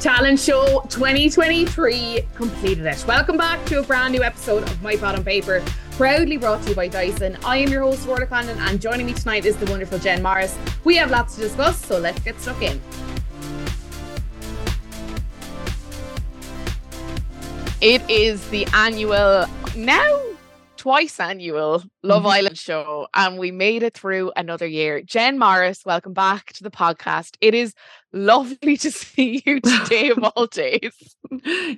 Talent Show 2023 completed it. Welcome back to a brand new episode of My Pot on Paper, proudly brought to you by Dyson. I am your host, Warda Condon, and joining me tonight is the wonderful Jen Morris. We have lots to discuss, so let's get stuck in. It is the annual, now twice annual Love mm-hmm. Island show, and we made it through another year. Jen Morris, welcome back to the podcast. It is lovely to see you today of all days.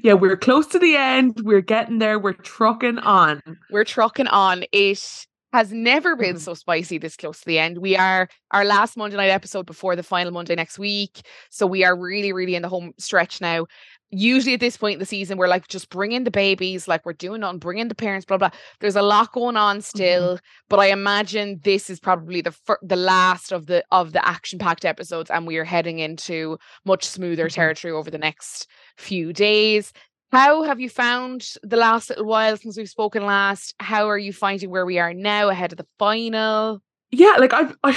Yeah, we're close to the end. We're getting there. We're trucking on. We're trucking on. It has never been mm-hmm. so spicy this close to the end. We are our last Monday night episode before the final Monday next week. So we are really, really in the home stretch now usually at this point in the season we're like just bring in the babies like we're doing on bring in the parents blah blah there's a lot going on mm-hmm. still mm-hmm. but i imagine this is probably the fir- the last of the of the action packed episodes and we are heading into much smoother mm-hmm. territory over the next few days how have you found the last little while since we've spoken last how are you finding where we are now ahead of the final yeah, like I've I,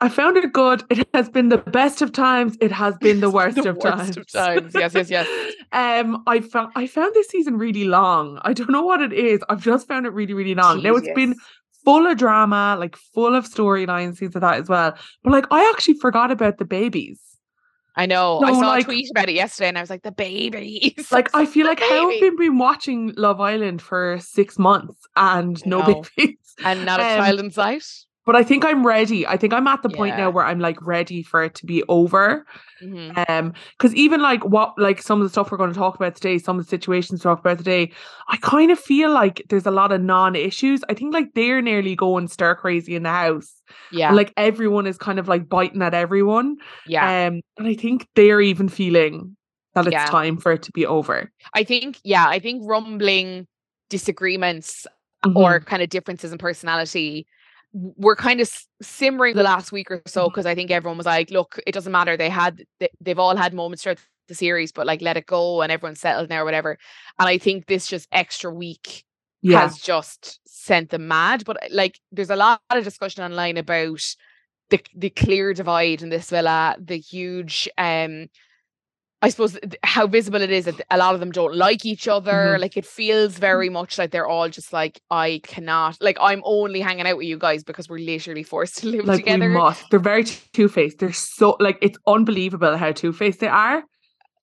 I found it good. It has been the best of times. It has been the worst, the of, worst times. of times. Yes, yes, yes. um, I found I found this season really long. I don't know what it is. I've just found it really, really long. Jeez, now it's been full of drama, like full of storylines, things like that as well. But like I actually forgot about the babies. I know. So, I saw like, a tweet about it yesterday and I was like, the babies. Like, I feel like how have been, been watching Love Island for six months and no babies. And not a um, child in sight but I think I'm ready. I think I'm at the yeah. point now where I'm like ready for it to be over. Mm-hmm. Um, because even like what like some of the stuff we're going to talk about today, some of the situations talk about today, I kind of feel like there's a lot of non-issues. I think like they're nearly going stir crazy in the house. Yeah. And, like everyone is kind of like biting at everyone. Yeah. Um, and I think they're even feeling that it's yeah. time for it to be over. I think, yeah, I think rumbling disagreements mm-hmm. or kind of differences in personality we're kind of simmering the last week or so because mm-hmm. I think everyone was like, look, it doesn't matter. They had, they, they've all had moments throughout the series, but like let it go and everyone's settled now or whatever. And I think this just extra week yeah. has just sent them mad. But like there's a lot of discussion online about the the clear divide in this villa, the huge um I suppose how visible it is that a lot of them don't like each other. Mm-hmm. Like it feels very much like they're all just like, I cannot, like I'm only hanging out with you guys because we're literally forced to live like together. We must. They're very two faced. They're so like it's unbelievable how two faced they are.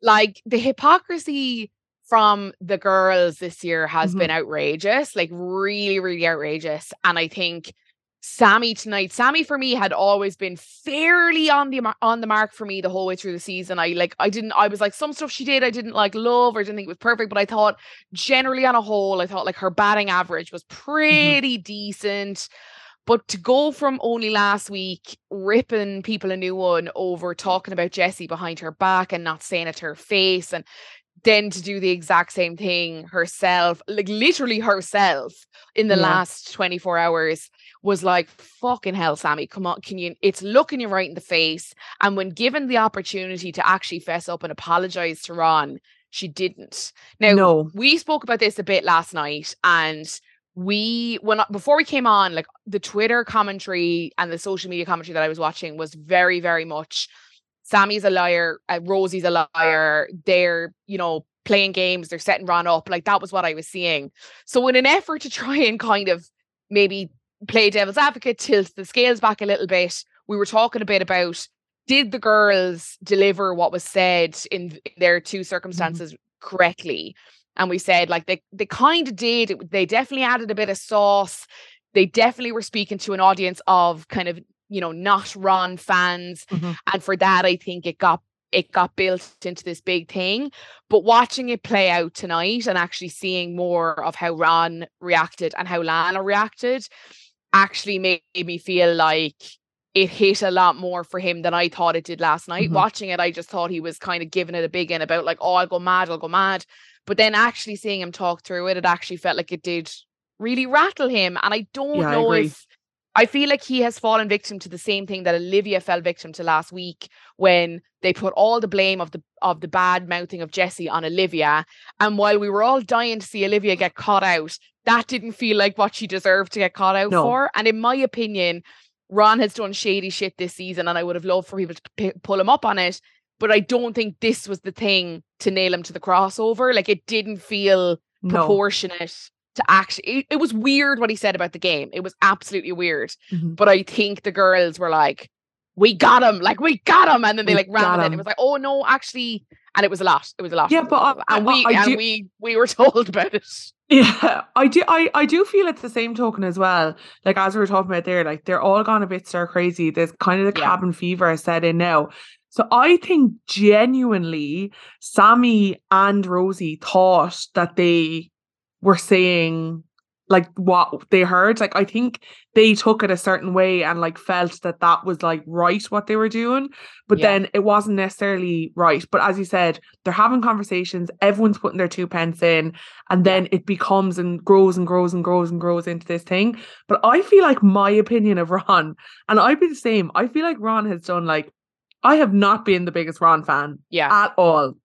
Like the hypocrisy from the girls this year has mm-hmm. been outrageous, like really, really outrageous. And I think Sammy tonight. Sammy for me had always been fairly on the on the mark for me the whole way through the season. I like I didn't I was like some stuff she did I didn't like love or didn't think it was perfect, but I thought generally on a whole I thought like her batting average was mm-hmm. pretty mm-hmm. decent. But to go from only last week ripping people a new one over talking about Jessie behind her back and not saying it to her face and then to do the exact same thing herself, like literally herself in the yeah. last 24 hours was like, fucking hell, Sammy, come on, can you? It's looking you right in the face. And when given the opportunity to actually fess up and apologize to Ron, she didn't. Now, no. we spoke about this a bit last night and we when before we came on like the twitter commentary and the social media commentary that i was watching was very very much Sammy's a liar, uh, Rosie's a liar. They're, you know, playing games, they're setting Ron up. Like that was what I was seeing. So, in an effort to try and kind of maybe play devil's advocate, tilt the scales back a little bit, we were talking a bit about did the girls deliver what was said in their two mm-hmm. circumstances mm-hmm. correctly? And we said like they they kind of did. They definitely added a bit of sauce. They definitely were speaking to an audience of kind of you know, not Ron fans. Mm-hmm. And for that, I think it got it got built into this big thing. But watching it play out tonight and actually seeing more of how Ron reacted and how Lana reacted actually made me feel like it hit a lot more for him than I thought it did last night. Mm-hmm. Watching it, I just thought he was kind of giving it a big in about like, oh, I'll go mad, I'll go mad. But then actually seeing him talk through it, it actually felt like it did really rattle him. And I don't yeah, know I if I feel like he has fallen victim to the same thing that Olivia fell victim to last week when they put all the blame of the of the bad mouthing of Jesse on Olivia. And while we were all dying to see Olivia get caught out, that didn't feel like what she deserved to get caught out no. for. And in my opinion, Ron has done shady shit this season, and I would have loved for people to p- pull him up on it. but I don't think this was the thing to nail him to the crossover. Like it didn't feel No. proportionate to actually. It, it was weird what he said about the game. It was absolutely weird. Mhm. But I think the girls were like, "We got him! Like we got him!" And then they like ran with it. It was like, "Oh no, actually," and it was a lot. It was a lot. Yeah, but I- and I- we I and do- we we were told about it. Yeah, I do. I, I do feel it's the same token as well. Like as we were talking about there, like they're all gone a bit stir crazy. There's kind of the Yeah. cabin fever set in now. So I think genuinely, Sammy and Rosie thought that they were saying like what they heard. Like I think they took it a certain way and like felt that that was like right what they were doing, but Yeah. then it wasn't necessarily right. But as you said, they're having conversations. Everyone's putting their two pence in and then it becomes and grows and grows and grows and grows into this thing. But I feel like my opinion of Ron, and I'd be the same. I feel like Ron has done like I have not been the biggest Ron fan Yeah, at all.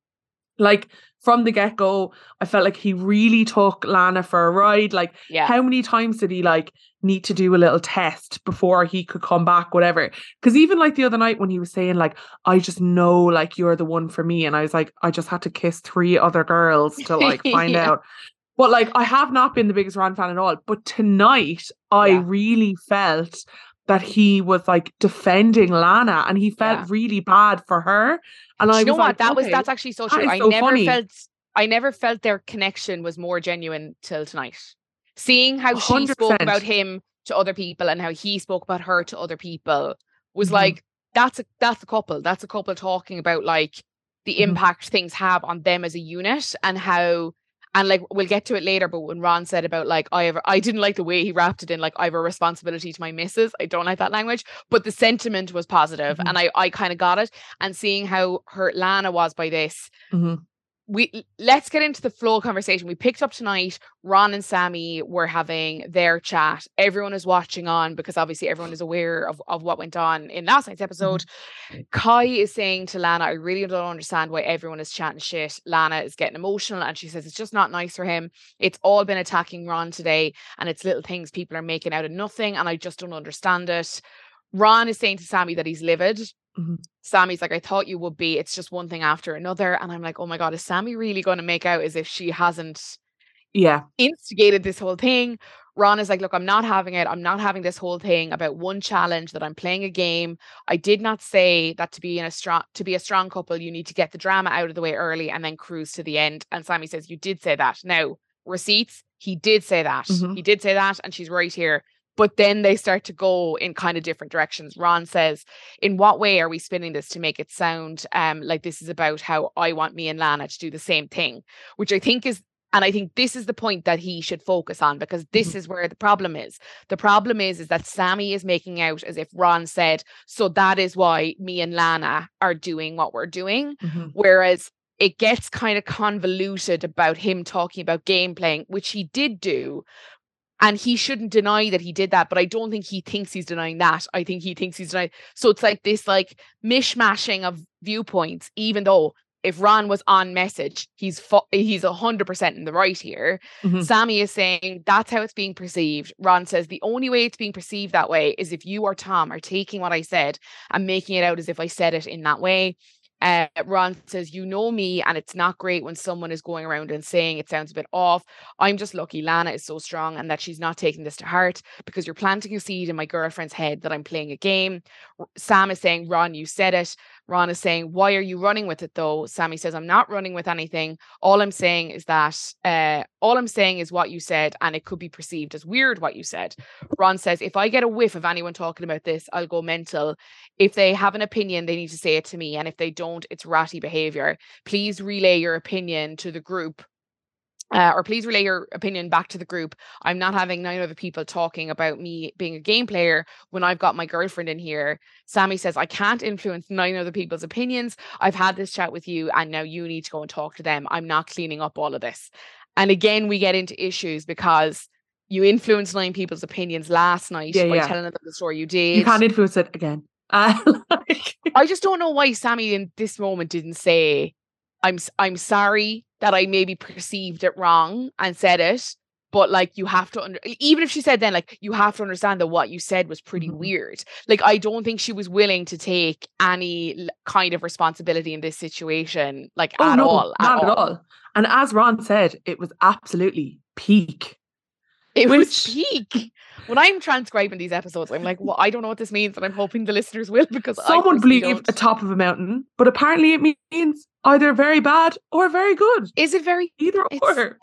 Like from the get go, I felt like he really took Lana for a ride. Like, yeah, how many times did he like need to do a little test before he could come back, whatever? Because even like the other night when he was saying, like, I just know like you're the one for me. And I was like, I just had to kiss three other girls to like find Yeah. out. But like I have not been the biggest Ron fan at all. But tonight I Yeah. really felt that he was like defending Lana and he felt Yeah. really bad for her. And I you know was what? like, that was that's actually so true. I so never funny. felt I never felt their connection was more genuine till tonight. Seeing how she spoke about him to other people and how he spoke about her to other people was Mhm. like that's a that's a couple. That's a couple talking about like the Mhm. impact things have on them as a unit and how and like we'll get to it later, but when Ron said about like I have I didn't like the way he wrapped it in like I have a responsibility to my missus. I don't like that language, but the sentiment was positive Mhm. and I I kind of got it. And seeing how hurt Lana was by this, Mhm. We let's get into the flow conversation. We picked up tonight. Ron and Sammy were having their chat. Everyone is watching on because obviously everyone is aware of, of what went on in last night's mm-hmm. episode. Kai is saying to Lana, I really don't understand why everyone is chatting shit. Lana is getting emotional and she says it's just not nice for him. It's all been attacking Ron today, and it's little things people are making out of nothing, and I just don't understand it. Ron is saying to Sammy that he's livid. Mhm. Sammy's like, I thought you would be. It's just one thing after another. And I'm like, oh my God, is Sammy really going to make out as if she hasn't Yeah. instigated this whole thing? Ron is like, look, I'm not having it. I'm not having this whole thing about one challenge that I'm playing a game. I did not say that to be in a strong to be a strong couple, you need to get the drama out of the way early and then cruise to the end. And Sammy says, You did say that. Now, receipts, he did say that. Mhm. He did say that, and she's right here. But then they start to go in kind of different directions. Ron says, in what way are we spinning this to make it sound um like this is about how I want me and Lana to do the same thing, which I think is and I think this is the point that he should focus on because this is where the problem is. The problem is is that Sammy is making out as if Ron said, so that is why me and Lana are doing what we're doing. Mhm. Whereas it gets kind of convoluted about him talking about game playing, which he did do. And he shouldn't deny that he did that, but I don't think he thinks he's denying that. I think he thinks he's denying. So it's like this like mishmashing of viewpoints, even though if Ron was on message, he's fu- he's a hundred percent in the right here. Mhm. Sammy is saying that's how it's being perceived. Ron says the only way it's being perceived that way is if you or Tom are taking what I said and making it out as if I said it in that way. Uh, Ron says, You know me, and it's not great when someone is going around and saying it sounds a bit off. I'm just lucky Lana is so strong and that she's not taking this to heart because you're planting a seed in my girlfriend's head that I'm playing a game. Sam is saying, Ron, you said it. Ron is saying, Why are you running with it though? Sammy says, I'm not running with anything. All I'm saying is that, uh, all I'm saying is what you said, and it could be perceived as weird what you said. Ron says, If I get a whiff of anyone talking about this, I'll go mental. If they have an opinion, they need to say it to me. And if they don't, it's ratty behavior. Please relay your opinion to the group. Uh, or please relay your opinion back to the group. I'm not having nine other people talking about me being a game player when I've got my girlfriend in here. Sammy says, I can't influence nine other people's opinions. I've had this chat with you, and now you need to go and talk to them. I'm not cleaning up all of this. And again, we get into issues because you influenced nine people's opinions last night Yeah, by yeah. telling them the story you did. You can't influence it again. Uh, like, I just don't know why Sammy in this moment didn't say, "I'm I'm sorry that I maybe perceived it wrong and said it, but like you have to under even if she said then like you have to understand that what you said was pretty mm-hmm. weird like i don't think she was willing to take any kind of responsibility in this situation like oh, at no, all not at all. all. and as ron said it was absolutely peak it was peak when i'm transcribing these episodes i'm like well i don't know what this means and i'm hoping the listeners will because someone believed a top of a mountain but apparently it means either very bad or very good is it very either or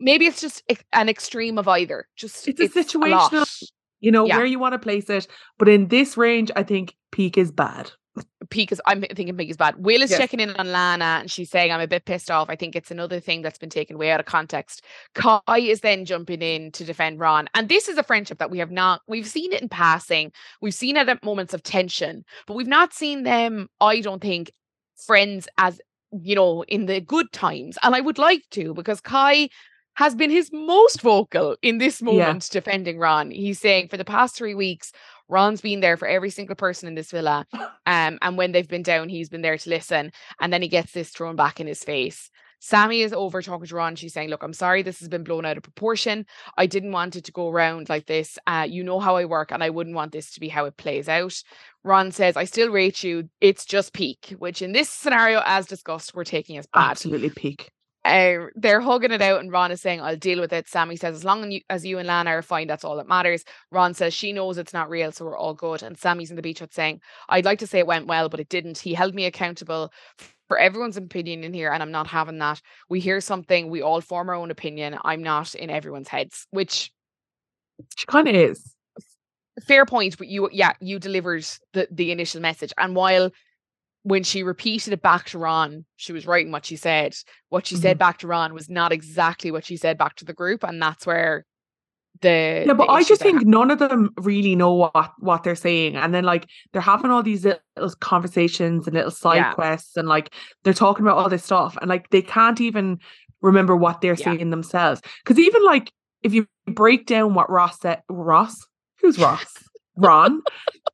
maybe it's just an extreme of either. Just it's, it's a situational, a you know, yeah. where you want to place it. But in this range, I think peak is bad. Peak is, I'm thinking peak is bad. Will is yes. checking in on Lana and she's saying, I'm a bit pissed off. I think it's another thing that's been taken way out of context. Kai is then jumping in to defend Ron. And this is a friendship that we have not, we've seen it in passing. We've seen it at moments of tension, but we've not seen them, I don't think, friends as you know, in the good times. And I would like to because Kai has been his most vocal in this moment yeah. defending Ron. He's saying for the past three weeks, Ron's been there for every single person in this villa. Um, and when they've been down, he's been there to listen. And then he gets this thrown back in his face. Sammy is over talking to Ron. She's saying, Look, I'm sorry this has been blown out of proportion. I didn't want it to go around like this. Uh, you know how I work, and I wouldn't want this to be how it plays out. Ron says, I still rate you. It's just peak, which in this scenario, as discussed, we're taking as bad. Absolutely peak. Uh, they're hugging it out, and Ron is saying, I'll deal with it. Sammy says, As long as you, as you and Lana are fine, that's all that matters. Ron says, She knows it's not real, so we're all good. And Sammy's in the beach hut saying, I'd like to say it went well, but it didn't. He held me accountable for everyone's opinion in here, and I'm not having that. We hear something, we all form our own opinion. I'm not in everyone's heads, which she kind of is. Fair point, but you, yeah, you delivered the the initial message, and while when she repeated it back to Ron, she was writing what she said. What she mm-hmm. said back to Ron was not exactly what she said back to the group, and that's where the yeah. But the I just think none of them really know what what they're saying, and then like they're having all these little conversations and little side yeah. quests, and like they're talking about all this stuff, and like they can't even remember what they're yeah. saying themselves. Because even like if you break down what Ross said, Ross, who's Ross? Ron.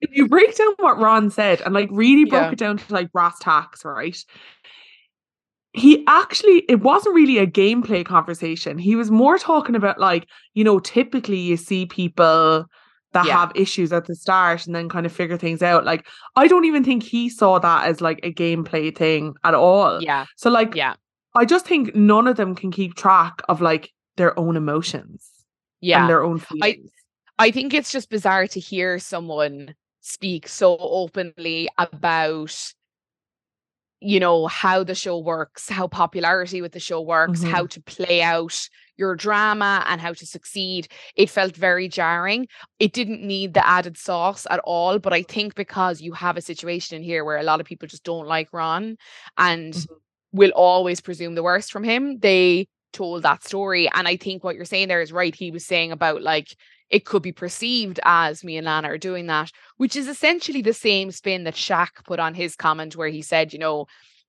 if you break down what Ron said and like really broke yeah. it down to like brass tacks, right? He actually, it wasn't really a gameplay conversation. He was more talking about like, you know, typically you see people that yeah. have issues at the start and then kind of figure things out. Like, I don't even think he saw that as like a gameplay thing at all. Yeah. So, like, yeah, I just think none of them can keep track of like their own emotions. Yeah. And their own feelings. I think it's just bizarre to hear someone speak so openly about you know how the show works how popularity with the show works mm-hmm. how to play out your drama and how to succeed it felt very jarring it didn't need the added sauce at all but i think because you have a situation in here where a lot of people just don't like ron and mm-hmm. will always presume the worst from him they told that story and i think what you're saying there is right he was saying about like it could be perceived as me and Lana are doing that, which is essentially the same spin that Shaq put on his comment where he said, you know,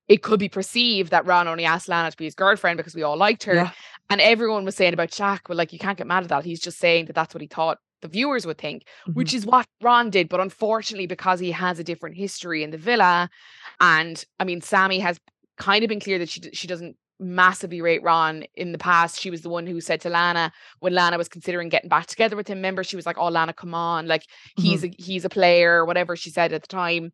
it could be perceived that Ron only asked Lana to be his girlfriend because we all liked her. Yeah. And everyone was saying about Shaq, well, like, you can't get mad at that. He's just saying that that's what he thought the viewers would think, mm-hmm. which is what Ron did. But unfortunately, because he has a different history in the villa, and I mean, Sammy has kind of been clear that she she doesn't massively rate Ron in the past. She was the one who said to Lana when Lana was considering getting back together with him. Remember, she was like, "Oh, Lana, come on! Like he's mm-hmm. a he's a player, whatever she said at the time."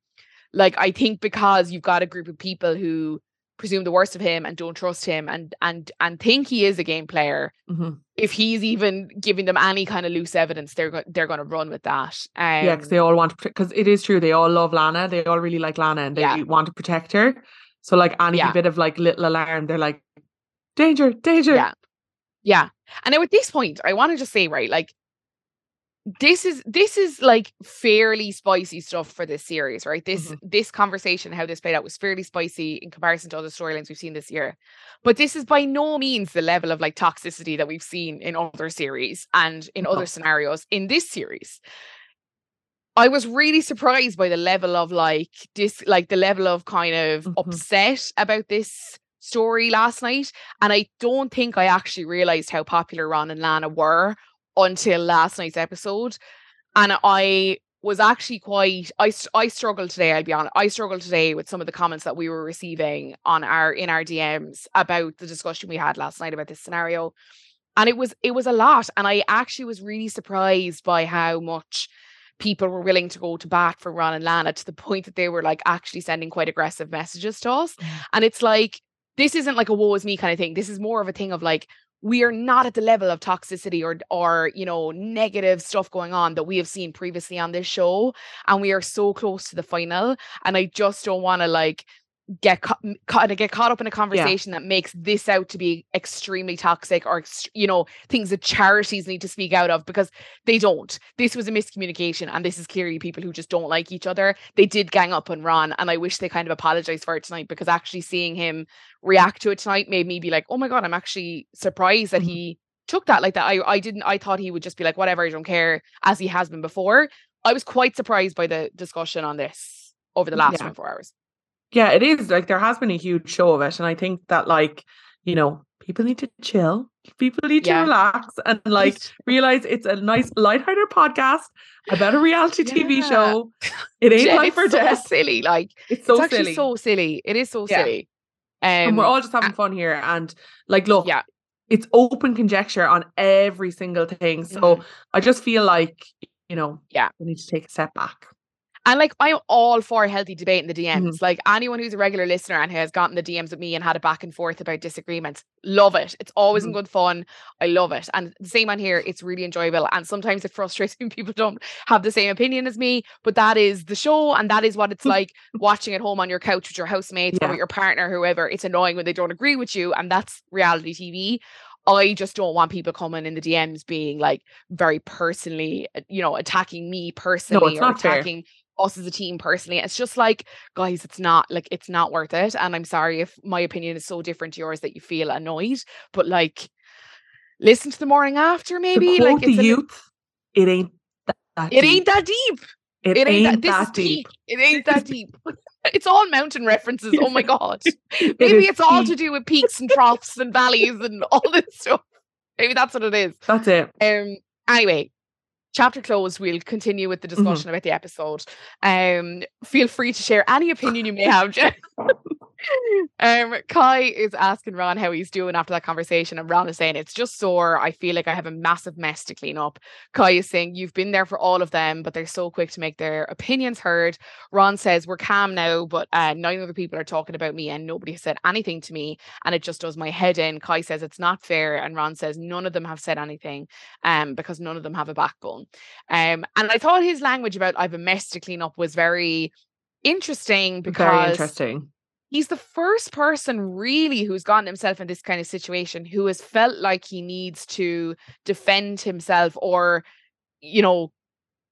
Like I think because you've got a group of people who presume the worst of him and don't trust him and and and think he is a game player. Mm-hmm. If he's even giving them any kind of loose evidence, they're go- they're going to run with that. Um, yeah, because they all want to because it is true. They all love Lana. They all really like Lana and they yeah. want to protect her. So like any yeah. bit of like little alarm, they're like, danger, danger. Yeah. Yeah. And now at this point, I want to just say, right, like this is this is like fairly spicy stuff for this series, right? This mm-hmm. this conversation, how this played out was fairly spicy in comparison to other storylines we've seen this year. But this is by no means the level of like toxicity that we've seen in other series and in other scenarios in this series. I was really surprised by the level of like this, like the level of kind of mm-hmm. upset about this story last night. And I don't think I actually realized how popular Ron and Lana were until last night's episode. And I was actually quite I I struggled today I'll be honest I struggled today with some of the comments that we were receiving on our in our DMs about the discussion we had last night about this scenario and it was it was a lot and i actually was really surprised by how much people were willing to go to bat for ron and lana to the point that they were like actually sending quite aggressive messages to us. And it's like this isn't like a woe is me kind of thing. This is more of a thing of like we are not at the level of toxicity or or you know negative stuff going on that we have seen previously on this show and we are so close to the final and i just don't want to like get caught get caught up in a conversation yeah. that makes this out to be extremely toxic or you know things that charities need to speak out of because they don't this was a miscommunication and this is clearly people who just don't like each other they did gang up on ron and i wish they kind of apologized for it tonight because actually seeing him react to it tonight made me be like oh my god i'm actually surprised that mm-hmm. he took that like that i i didn't i thought he would just be like whatever i don't care as he has been before i was quite surprised by the discussion on this over the last yeah. 24 hours yeah, it is like there has been a huge show of it. And I think that like, you know, people need to chill. People need yeah. to relax and like realize it's a nice lighthearted podcast about a reality yeah. TV show. It ain't life or so death. silly. Like it's so it's silly. so silly. It is so yeah. silly. Um, and we're all just having fun here. And like, look, yeah, it's open conjecture on every single thing. So mm. I just feel like, you know, yeah, we need to take a step back. And like I'm all for healthy debate in the DMs. Mm-hmm. Like anyone who's a regular listener and has gotten the DMs with me and had a back and forth about disagreements, love it. It's always mm-hmm. in good fun. I love it. And the same on here, it's really enjoyable. And sometimes it frustrates me people don't have the same opinion as me, but that is the show and that is what it's like watching at home on your couch with your housemates yeah. or with your partner, whoever. It's annoying when they don't agree with you, and that's reality TV. I just don't want people coming in the DMs being like very personally, uh, you know, attacking me personally no, or attacking fair us as a team personally. It's just like, guys, it's not like it's not worth it. And I'm sorry if my opinion is so different to yours that you feel annoyed, but like listen to the morning after, maybe. like the youth, it ain't that, it deep. ain't that deep. It, it ain't, ain't, that, that deep. It ain't that deep. It's all mountain references. Oh my god. Maybe it's all to do with peaks and troughs and valleys and all this stuff. Maybe that's what it is. That's it. Um anyway, chapter closed, we'll continue with the mm-hmm. discussion mm-hmm. about the episode. Um, feel free to share any opinion you may have, um, Kai is asking Ron how he's doing after that conversation, and Ron is saying it's just sore. I feel like I have a massive mess to clean up. Kai is saying you've been there for all of them, but they're so quick to make their opinions heard. Ron says we're calm now, but uh, nine other people are talking about me, and nobody has said anything to me, and it just does my head in. Kai says it's not fair, and Ron says none of them have said anything, um, because none of them have a backbone. Um, and I thought his language about I have a mess to clean up was very interesting because very interesting he's the first person really who's gotten himself in this kind of situation who has felt like he needs to defend himself or you know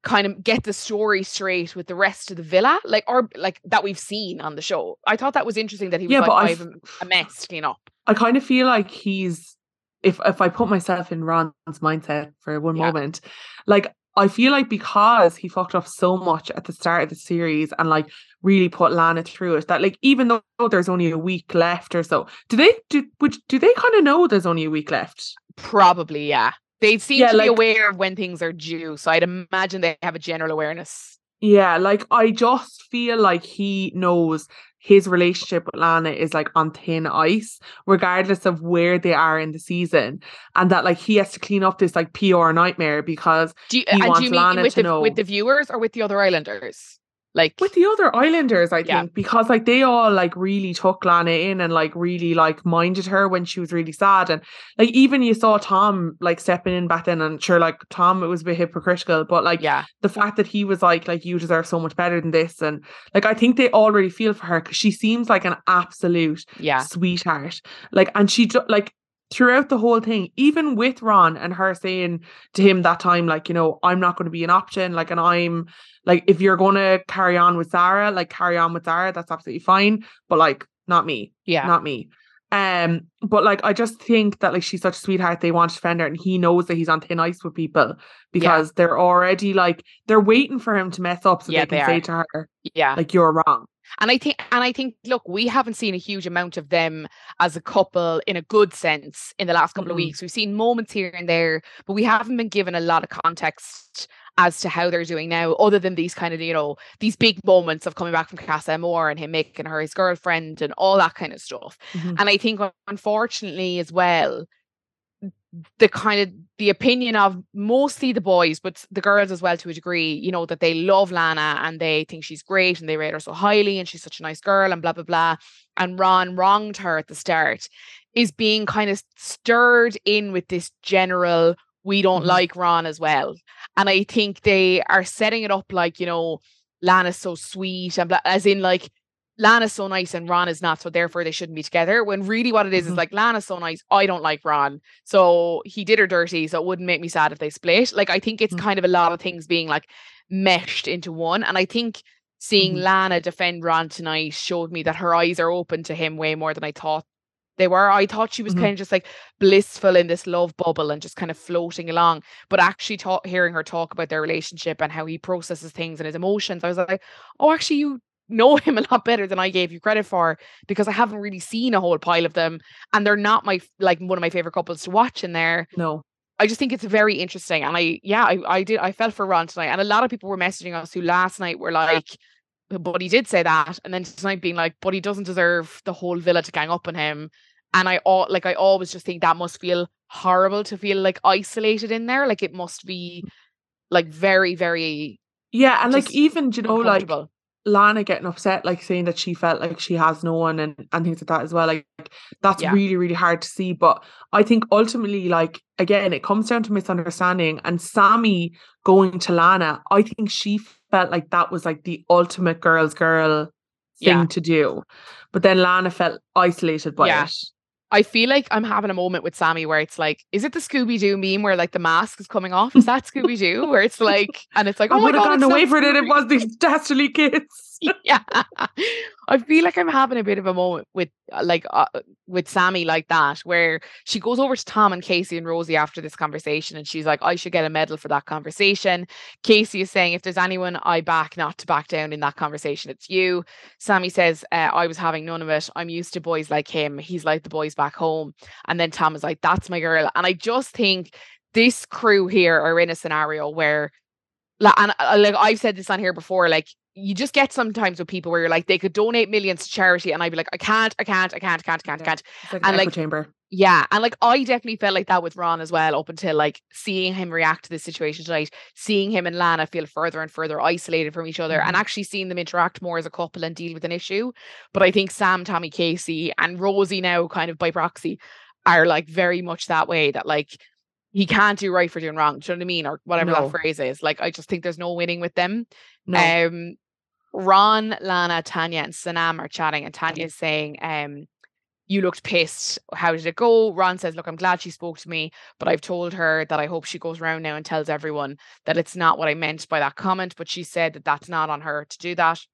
kind of get the story straight with the rest of the villa like or like that we've seen on the show i thought that was interesting that he was yeah, like i have a mess clean up i kind of feel like he's if if i put myself in ron's mindset for one yeah. moment like I feel like because he fucked up so much at the start of the series and like really put Lana through it, that like even though there's only a week left or so, do they do which do they kind of know there's only a week left? Probably, yeah. They seem yeah, to like, be aware of when things are due, so I'd imagine they have a general awareness. Yeah, like I just feel like he knows his relationship with Lana is like on thin ice, regardless of where they are in the season, and that like he has to clean up this like PR nightmare because do you, he wants Lana to the, know with the viewers or with the other Islanders like with the other islanders i yeah. think because like they all like really took lana in and like really like minded her when she was really sad. And like even you saw tom like stepping in back then and sure like tom it was a bit hypocritical but like yeah. the fact that he was like like you deserve so much better than this. And like i think they already feel for her because she seems like an absolute yeah. sweetheart. Like and she like throughout the whole thing, even with Ron and her saying to him that time, like, you know, I'm not going to be an option. Like, and I'm like, if you're going to carry on with Zara, like, carry on with Zara, that's absolutely fine. But like, not me. Yeah. Not me. Um, but like, I just think that like she's such a sweetheart. They want to defend her, and he knows that he's on thin ice with people because yeah. they're already like they're waiting for him to mess up so yeah, they can they say to her, "Yeah, like you're wrong." And I think, and I think, look, we haven't seen a huge amount of them as a couple in a good sense in the last couple mm-hmm. of weeks. We've seen moments here and there, but we haven't been given a lot of context as to how they're doing now, other than these kind of, you know, these big moments of coming back from Casa Amor and him making her his girlfriend and all that kind of stuff. Mm-hmm. And I think, unfortunately, as well, the kind of the opinion of mostly the boys, but the girls as well to a degree, you know, that they love Lana and they think she's great and they rate her so highly and she's such a nice girl and blah blah blah. And Ron wronged her at the start is being kind of stirred in with this general we don't mm-hmm. like Ron as well. And I think they are setting it up like, you know, Lana's so sweet and blah, as in like Lana's so nice and Ron is not, so therefore they shouldn't be together. When really what it is, mm-hmm. is like Lana's so nice, I don't like Ron. So he did her dirty, so it wouldn't make me sad if they split. Like I think it's mm-hmm. kind of a lot of things being like meshed into one. And I think seeing mm-hmm. Lana defend Ron tonight showed me that her eyes are open to him way more than I thought they were. I thought she was mm-hmm. kind of just like blissful in this love bubble and just kind of floating along. But actually, ta- hearing her talk about their relationship and how he processes things and his emotions, I was like, oh, actually, you know him a lot better than I gave you credit for because I haven't really seen a whole pile of them and they're not my like one of my favorite couples to watch in there. No. I just think it's very interesting. And I yeah, I, I did I fell for Ron tonight. And a lot of people were messaging us who last night were like, but he did say that. And then tonight being like, but he doesn't deserve the whole villa to gang up on him. And I all like I always just think that must feel horrible to feel like isolated in there. Like it must be like very, very Yeah, and like even you know, like Lana getting upset, like saying that she felt like she has no one and, and things like that as well. Like that's yeah. really, really hard to see. But I think ultimately, like again, it comes down to misunderstanding. And Sammy going to Lana, I think she felt like that was like the ultimate girl's girl thing yeah. to do. But then Lana felt isolated by yeah. it. I feel like I'm having a moment with Sammy where it's like, is it the Scooby Doo meme where like the mask is coming off? Is that Scooby Doo? Where it's like, and it's like, oh I would have gone away for it. It was these dastardly kids. yeah, I feel like I'm having a bit of a moment with uh, like uh, with Sammy like that, where she goes over to Tom and Casey and Rosie after this conversation, and she's like, "I should get a medal for that conversation." Casey is saying, "If there's anyone I back not to back down in that conversation, it's you." Sammy says, uh, "I was having none of it. I'm used to boys like him. He's like the boys back home." And then Tom is like, "That's my girl," and I just think this crew here are in a scenario where like, and uh, like I've said this on here before, like you just get sometimes with people where you're like they could donate millions to charity and I'd be like I can't I can't I can't I can't I can't I can't. like and like chamber. Yeah and like I definitely felt like that with Ron as well up until like seeing him react to this situation tonight seeing him and Lana feel further and further isolated from each other mm-hmm. and actually seeing them interact more as a couple and deal with an issue. But I think Sam Tommy Casey and Rosie now kind of by proxy are like very much that way that like he can't do right for doing wrong. Do you know what I mean? Or whatever no. that phrase is. Like I just think there's no winning with them. No. Um Ron, Lana, Tanya, and Sanam are chatting, and Tanya is saying, um, you looked pissed. How did it go? Ron says, Look, I'm glad she spoke to me, but I've told her that I hope she goes around now and tells everyone that it's not what I meant by that comment. But she said that that's not on her to do that.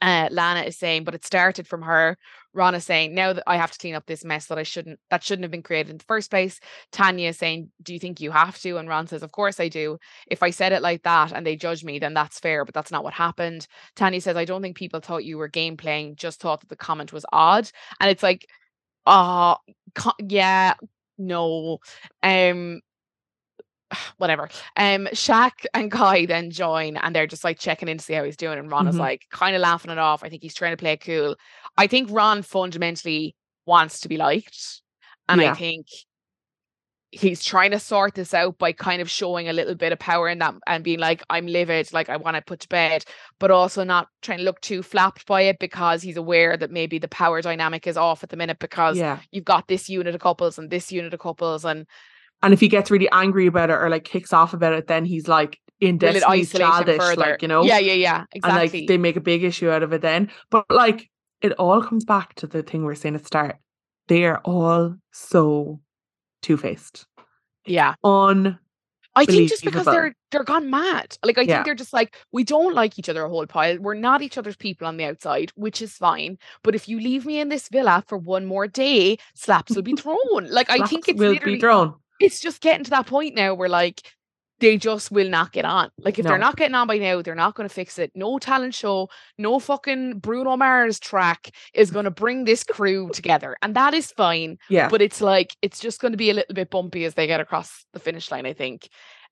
Uh, Lana is saying, but it started from her. Ron is saying, now that I have to clean up this mess that I shouldn't, that shouldn't have been created in the first place. Tanya is saying, do you think you have to? And Ron says, of course I do. If I said it like that and they judge me, then that's fair, but that's not what happened. Tanya says, I don't think people thought you were game playing, just thought that the comment was odd. And it's like, uh, yeah, no. Um, whatever. Um, Shaq and Kai then join and they're just like checking in to see how he's doing. And Ron mm-hmm. is like kind of laughing it off. I think he's trying to play cool. I think Ron fundamentally wants to be liked. And yeah. I think he's trying to sort this out by kind of showing a little bit of power in that and being like, I'm livid, like I want to put to bed, but also not trying to look too flapped by it because he's aware that maybe the power dynamic is off at the minute because yeah. you've got this unit of couples and this unit of couples and and if he gets really angry about it or like kicks off about it, then he's like in destiny childish, like you know. Yeah, yeah, yeah. Exactly. And like they make a big issue out of it then. But like it all comes back to the thing we're saying at the start. They are all so two faced. Yeah. On I think just because they're they're gone mad. Like I yeah. think they're just like we don't like each other a whole pile. We're not each other's people on the outside, which is fine. But if you leave me in this villa for one more day, slaps will be thrown. Like I think it's will be thrown it's just getting to that point now where like they just will not get on. Like if no. they're not getting on by now, they're not going to fix it. No talent show, no fucking Bruno Mars track is going to bring this crew together, and that is fine. Yeah, but it's like it's just going to be a little bit bumpy as they get across the finish line. I think.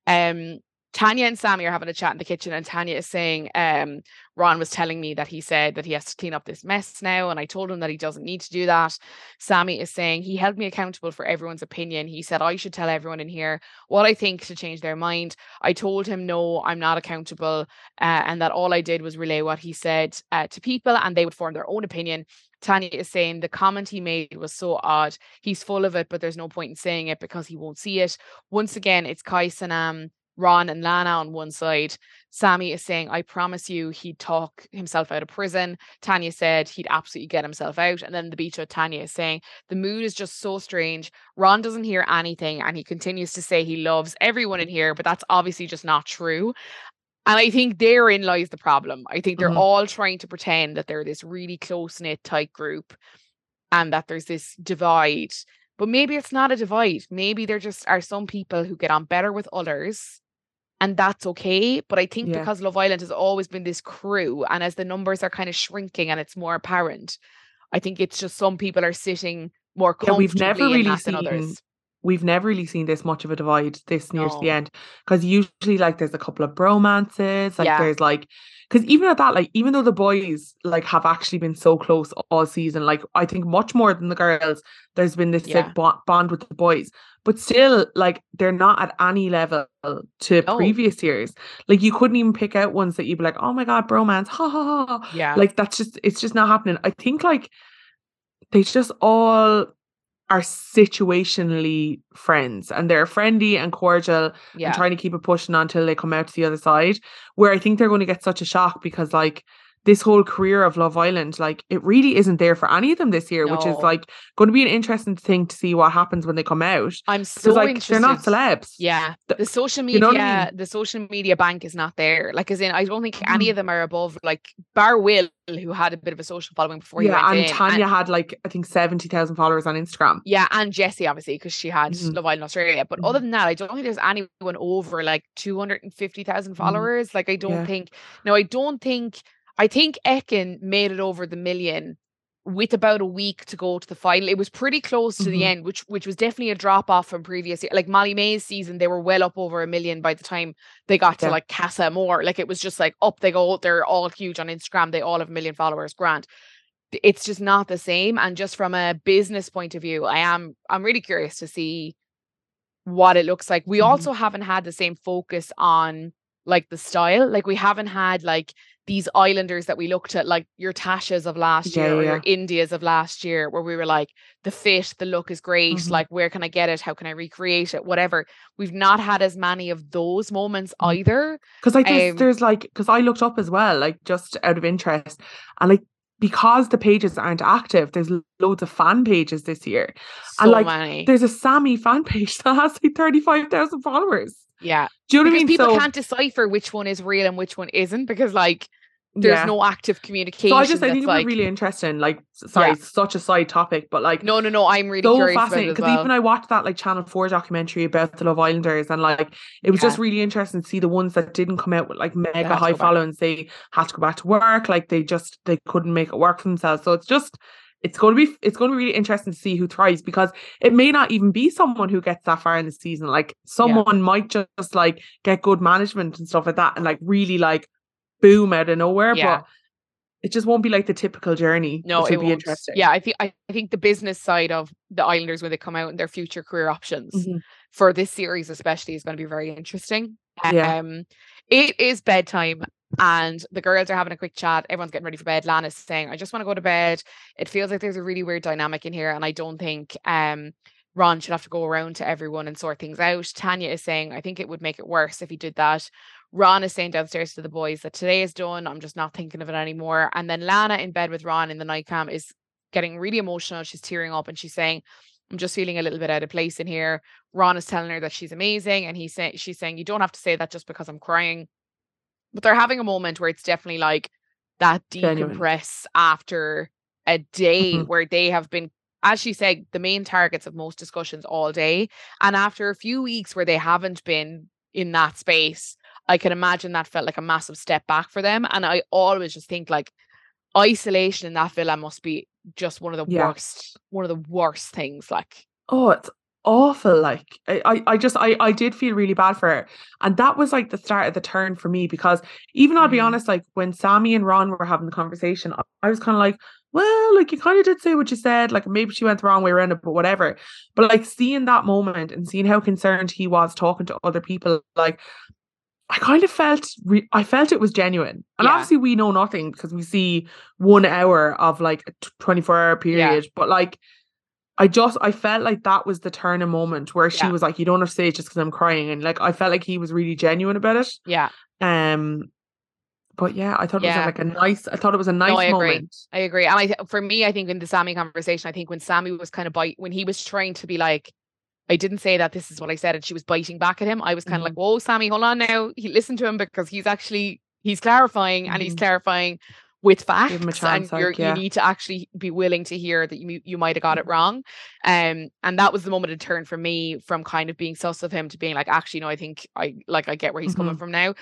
Um, Tanya and Sammy are having a chat in the kitchen, and Tanya is saying, um, Ron was telling me that he said that he has to clean up this mess now, and I told him that he doesn't need to do that. Sammy is saying he held me accountable for everyone's opinion. He said I should tell everyone in here what I think to change their mind. I told him no, I'm not accountable, uh, and that all I did was relay what he said uh, to people, and they would form their own opinion. Tanya is saying the comment he made was so odd. He's full of it, but there's no point in saying it because he won't see it. Once again, it's Kai Sanam Ron and Lana on one side. Sammy is saying, I promise you he'd talk himself out of prison. Tanya said he'd absolutely get himself out. And then the beach of Tanya is saying, the mood is just so strange. Ron doesn't hear anything and he continues to say he loves everyone in here, but that's obviously just not true. And I think therein lies the problem. I think they're mm-hmm. all trying to pretend that they're this really close knit tight group and that there's this divide. But maybe it's not a divide. Maybe there just are some people who get on better with others and that's okay. But I think yeah. because Love Island has always been this crew, and as the numbers are kind of shrinking and it's more apparent, I think it's just some people are sitting more comfortably yeah, we've never really seen, others. We've never really seen this much of a divide this near no. to the end because usually like there's a couple of bromances, like yeah. there's like because even at that, like even though the boys like have actually been so close all season, like I think much more than the girls, there's been this yeah. like bond with the boys but still like they're not at any level to oh. previous years like you couldn't even pick out ones that you'd be like oh my god bromance ha ha ha yeah like that's just it's just not happening i think like they just all are situationally friends and they're friendly and cordial yeah. and trying to keep it pushing until they come out to the other side where i think they're going to get such a shock because like this whole career of Love Island, like it really isn't there for any of them this year, no. which is like going to be an interesting thing to see what happens when they come out. I'm so like interested. they're not celebs. Yeah, the social media, you know I mean? the social media bank is not there. Like, as in, I don't think mm. any of them are above like Bar Will, who had a bit of a social following before. Yeah, and in. Tanya and, had like I think seventy thousand followers on Instagram. Yeah, and Jessie obviously because she had mm. Love Island Australia. But mm. other than that, I don't think there's anyone over like two hundred and fifty thousand mm-hmm. followers. Like, I don't yeah. think. No, I don't think I think Ekin made it over the million with about a week to go to the final. It was pretty close to mm-hmm. the end, which which was definitely a drop off from previous year. Like Molly-Mae's season, they were well up over a million by the time they got to like Casa Amor. Like it was just like up they go. They're all huge on Instagram. They all have a million followers. Grant. It's just not the same. And just from a business point of view, I am I'm really curious to see what it looks like. We mm-hmm. also haven't had the same focus on like the style. Like we haven't had like these islanders that we looked at, like your Tashas of last year yeah, or your Indiyahs of last year, where we were like, the fit, the look is great. Mm-hmm. Like, where can I get it? How can I recreate it? Whatever. We've not had as many of those moments mm. either. Because like there's, um, there's like because I looked up as well, like just out of interest, and like because the pages aren't active, there's loads of fan pages this year. So and like many. there's a Sammy fan page that has like 35,000 followers. Yeah. Do you know because what I mean? People so, can't decipher which one is real and which one isn't because like there's yeah. no active communication. So I just I think it's like, really interesting. Like, sorry, yeah. such a side topic, but like, no, no, no. I'm really so fascinating because well. even I watched that like Channel Four documentary about the Love Islanders, and like it was yeah. just really interesting to see the ones that didn't come out with like mega high followings. They had to go back to work. Like they just they couldn't make it work for themselves. So it's just it's going to be it's going to be really interesting to see who thrives because it may not even be someone who gets that far in the season like someone yeah. might just like get good management and stuff like that and like really like boom out of nowhere yeah. but it just won't be like the typical journey no it will be interesting yeah i think I, think the business side of the islanders when they come out and their future career options mm-hmm. for this series especially is going to be very interesting yeah. um it is bedtime and the girls are having a quick chat. Everyone's getting ready for bed. Lana's saying, I just want to go to bed. It feels like there's a really weird dynamic in here. And I don't think um Ron should have to go around to everyone and sort things out. Tanya is saying, I think it would make it worse if he did that. Ron is saying downstairs to the boys that today is done. I'm just not thinking of it anymore. And then Lana in bed with Ron in the night nightcam is getting really emotional. She's tearing up and she's saying, I'm just feeling a little bit out of place in here. Ron is telling her that she's amazing. And he's saying she's saying, You don't have to say that just because I'm crying but they're having a moment where it's definitely like that decompress after a day mm-hmm. where they have been as she said the main targets of most discussions all day and after a few weeks where they haven't been in that space i can imagine that felt like a massive step back for them and i always just think like isolation in that villa must be just one of the yeah. worst one of the worst things like oh it's awful. Like I, I just I I did feel really bad for her. And that was like the start of the turn for me because even I'll be mm. honest, like when Sammy and Ron were having the conversation, I was kind of like, well, like you kind of did say what you said, like maybe she went the wrong way around it, but whatever. But like seeing that moment and seeing how concerned he was talking to other people, like I kind of felt re- I felt it was genuine. And yeah. obviously we know nothing because we see one hour of like a 24 hour period, yeah. but like I just I felt like that was the turning moment where she yeah. was like, "You don't have to say it just because I'm crying," and like I felt like he was really genuine about it. Yeah. Um. But yeah, I thought yeah. it was like a nice. I thought it was a nice no, I moment. Agree. I agree, and I th- for me, I think in the Sammy conversation, I think when Sammy was kind of bite when he was trying to be like, I didn't say that this is what I said, and she was biting back at him. I was kind of mm-hmm. like, "Whoa, Sammy, hold on now." He listened to him because he's actually he's clarifying, mm-hmm. and he's mm-hmm. clarifying with facts and like, yeah. you need to actually be willing to hear that you you might have got it mm-hmm. wrong um and that was the moment of turn for me from kind of being sus of him to being like actually no I think I like I get where he's mm-hmm. coming from now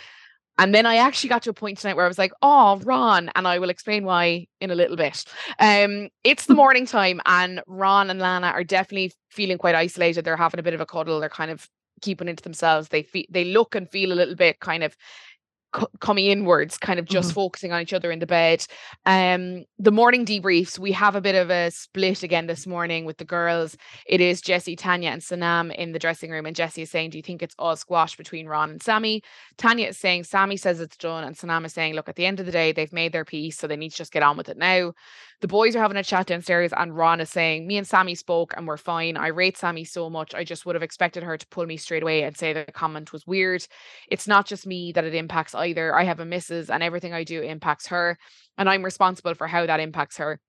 and then I actually got to a point tonight where I was like, oh, Ron, and I will explain why in a little bit. Um, it's the morning time, and Ron and Lana are definitely feeling quite isolated. They're having a bit of a cuddle. They're kind of keeping into themselves. They feel they look and feel a little bit kind of coming inwards, kind of just mm-hmm. focusing on each other in the bed. Um, the morning debriefs, we have a bit of a split again this morning with the girls. It is Jesse, Tanya, and Sanam in the dressing room, and Jesse is saying, "Do you think it's all squash between Ron and Sammy?" Tanya is saying, "Sammy says it's done," and Sanam is saying, "Look, at the end of the day, they've made their peace, so they need to just get on with it now." The boys are having a chat downstairs, and Ron is saying, Me and Sammy spoke and we're fine. I rate Sammy so much. I just would have expected her to pull me straight away and say the comment was weird. It's not just me that it impacts either. I have a missus, and everything I do impacts her, and I'm responsible for how that impacts her.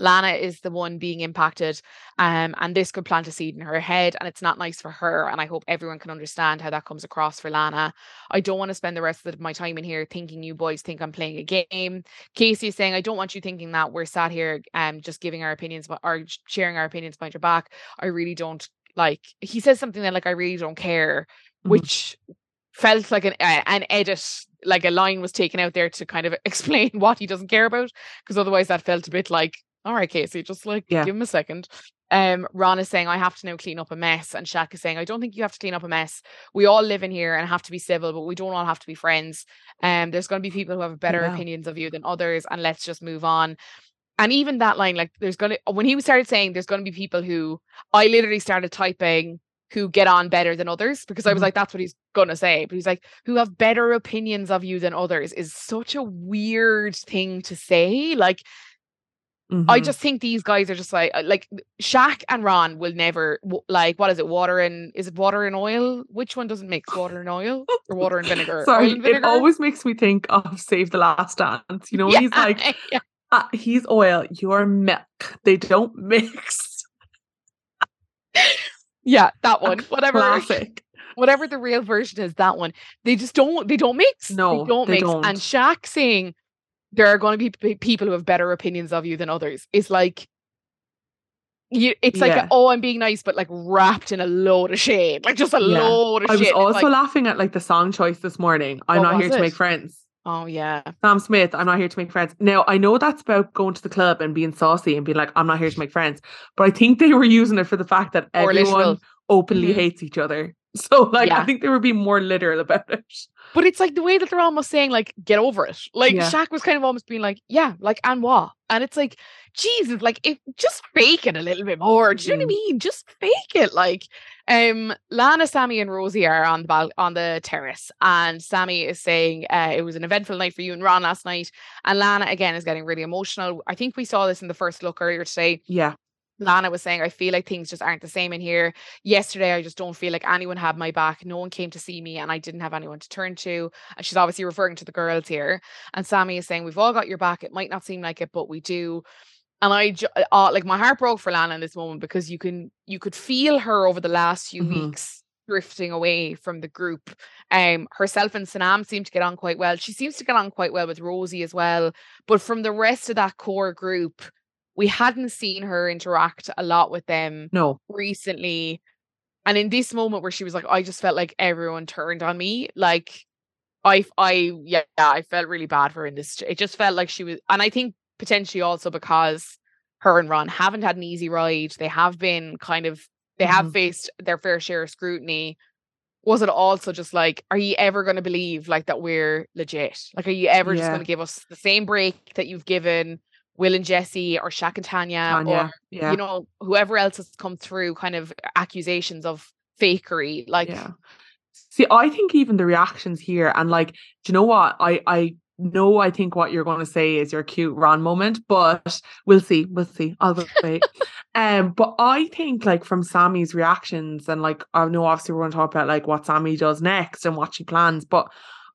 Lana is the one being impacted, um, and this could plant a seed in her head, and it's not nice for her. And I hope everyone can understand how that comes across for Lana. I don't want to spend the rest of my time in here thinking you boys think I'm playing a game. Casey is saying, I don't want you thinking that we're sat here um just giving our opinions but or sharing our opinions behind your back. I really don't like. He says something that like I really don't care, mm-hmm. which felt like an uh, an edit like a line was taken out there to kind of explain what he doesn't care about because otherwise that felt a bit like all right, Casey, just like yeah. give him a second. Um, Ron is saying, I have to now clean up a mess. And Shaq is saying, I don't think you have to clean up a mess. We all live in here and have to be civil, but we don't all have to be friends. Um, there's going to be people who have better yeah. opinions of you than others, and let's just move on. And even that line, like, there's going to, when he started saying there's going to be people who I literally started typing who get on better than others because I was mm-hmm. like, that's what he's gonna say. But he's like, who have better opinions of you than others is such a weird thing to say. Like, Mm-hmm. I just think these guys are just like uh, like Shaq and Ron will never like what is it water and is it water and oil which one doesn't mix water and oil or water and vinegar sorry and vinegar? it always makes me think of Save the Last Dance you know yeah, he's like yeah. uh, he's oil you're milk they don't mix yeah that one whatever classic whatever the real version is that one they just don't they don't mix no they don't they mix don't. and Shaq saying there are going to be people who have better opinions of you than others. It's like you, it's like yeah. a, oh, I'm being nice, but like wrapped in a load of shade, like just a yeah. load of I shit. I was also like, laughing at like the song choice this morning. I'm not here it? to make friends. Oh yeah, Sam Smith. I'm not here to make friends. Now I know that's about going to the club and being saucy and being like, I'm not here to make friends. But I think they were using it for the fact that everyone openly mm-hmm. hates each other. So like yeah. I think they were being more literal about it. But it's like the way that they're almost saying, like, get over it. Like yeah. Shaq was kind of almost being like, yeah, like, and what? And it's like, Jesus, like, if just fake it a little bit more. Do you mm. know what I mm. mean? Just fake it. Like, um, Lana, Sammy, and Rosie are on the bal- on the terrace, and Sammy is saying uh, it was an eventful night for you and Ron last night, and Lana again is getting really emotional. I think we saw this in the first look earlier today. Yeah. Lana was saying, I feel like things just aren't the same in here. Yesterday, I just don't feel like anyone had my back. No one came to see me, and I didn't have anyone to turn to. And she's obviously referring to the girls here. And Sammy is saying, We've all got your back. It might not seem like it, but we do. And I uh, like my heart broke for Lana in this moment because you can you could feel her over the last few mm-hmm. weeks drifting away from the group. Um, herself and Sanam seem to get on quite well. She seems to get on quite well with Rosie as well. But from the rest of that core group, we hadn't seen her interact a lot with them no recently and in this moment where she was like i just felt like everyone turned on me like i i yeah i felt really bad for her in this it just felt like she was and i think potentially also because her and ron haven't had an easy ride they have been kind of they have mm-hmm. faced their fair share of scrutiny was it also just like are you ever going to believe like that we're legit like are you ever yeah. just going to give us the same break that you've given will and jesse or shaq and tanya, tanya or yeah. you know whoever else has come through kind of accusations of fakery like yeah see i think even the reactions here and like do you know what i i know I think what you're going to say is your cute Ron moment, but we'll see. We'll see. I'll wait. um, but I think like from Sammy's reactions and like I know obviously we're going to talk about like what Sammy does next and what she plans, but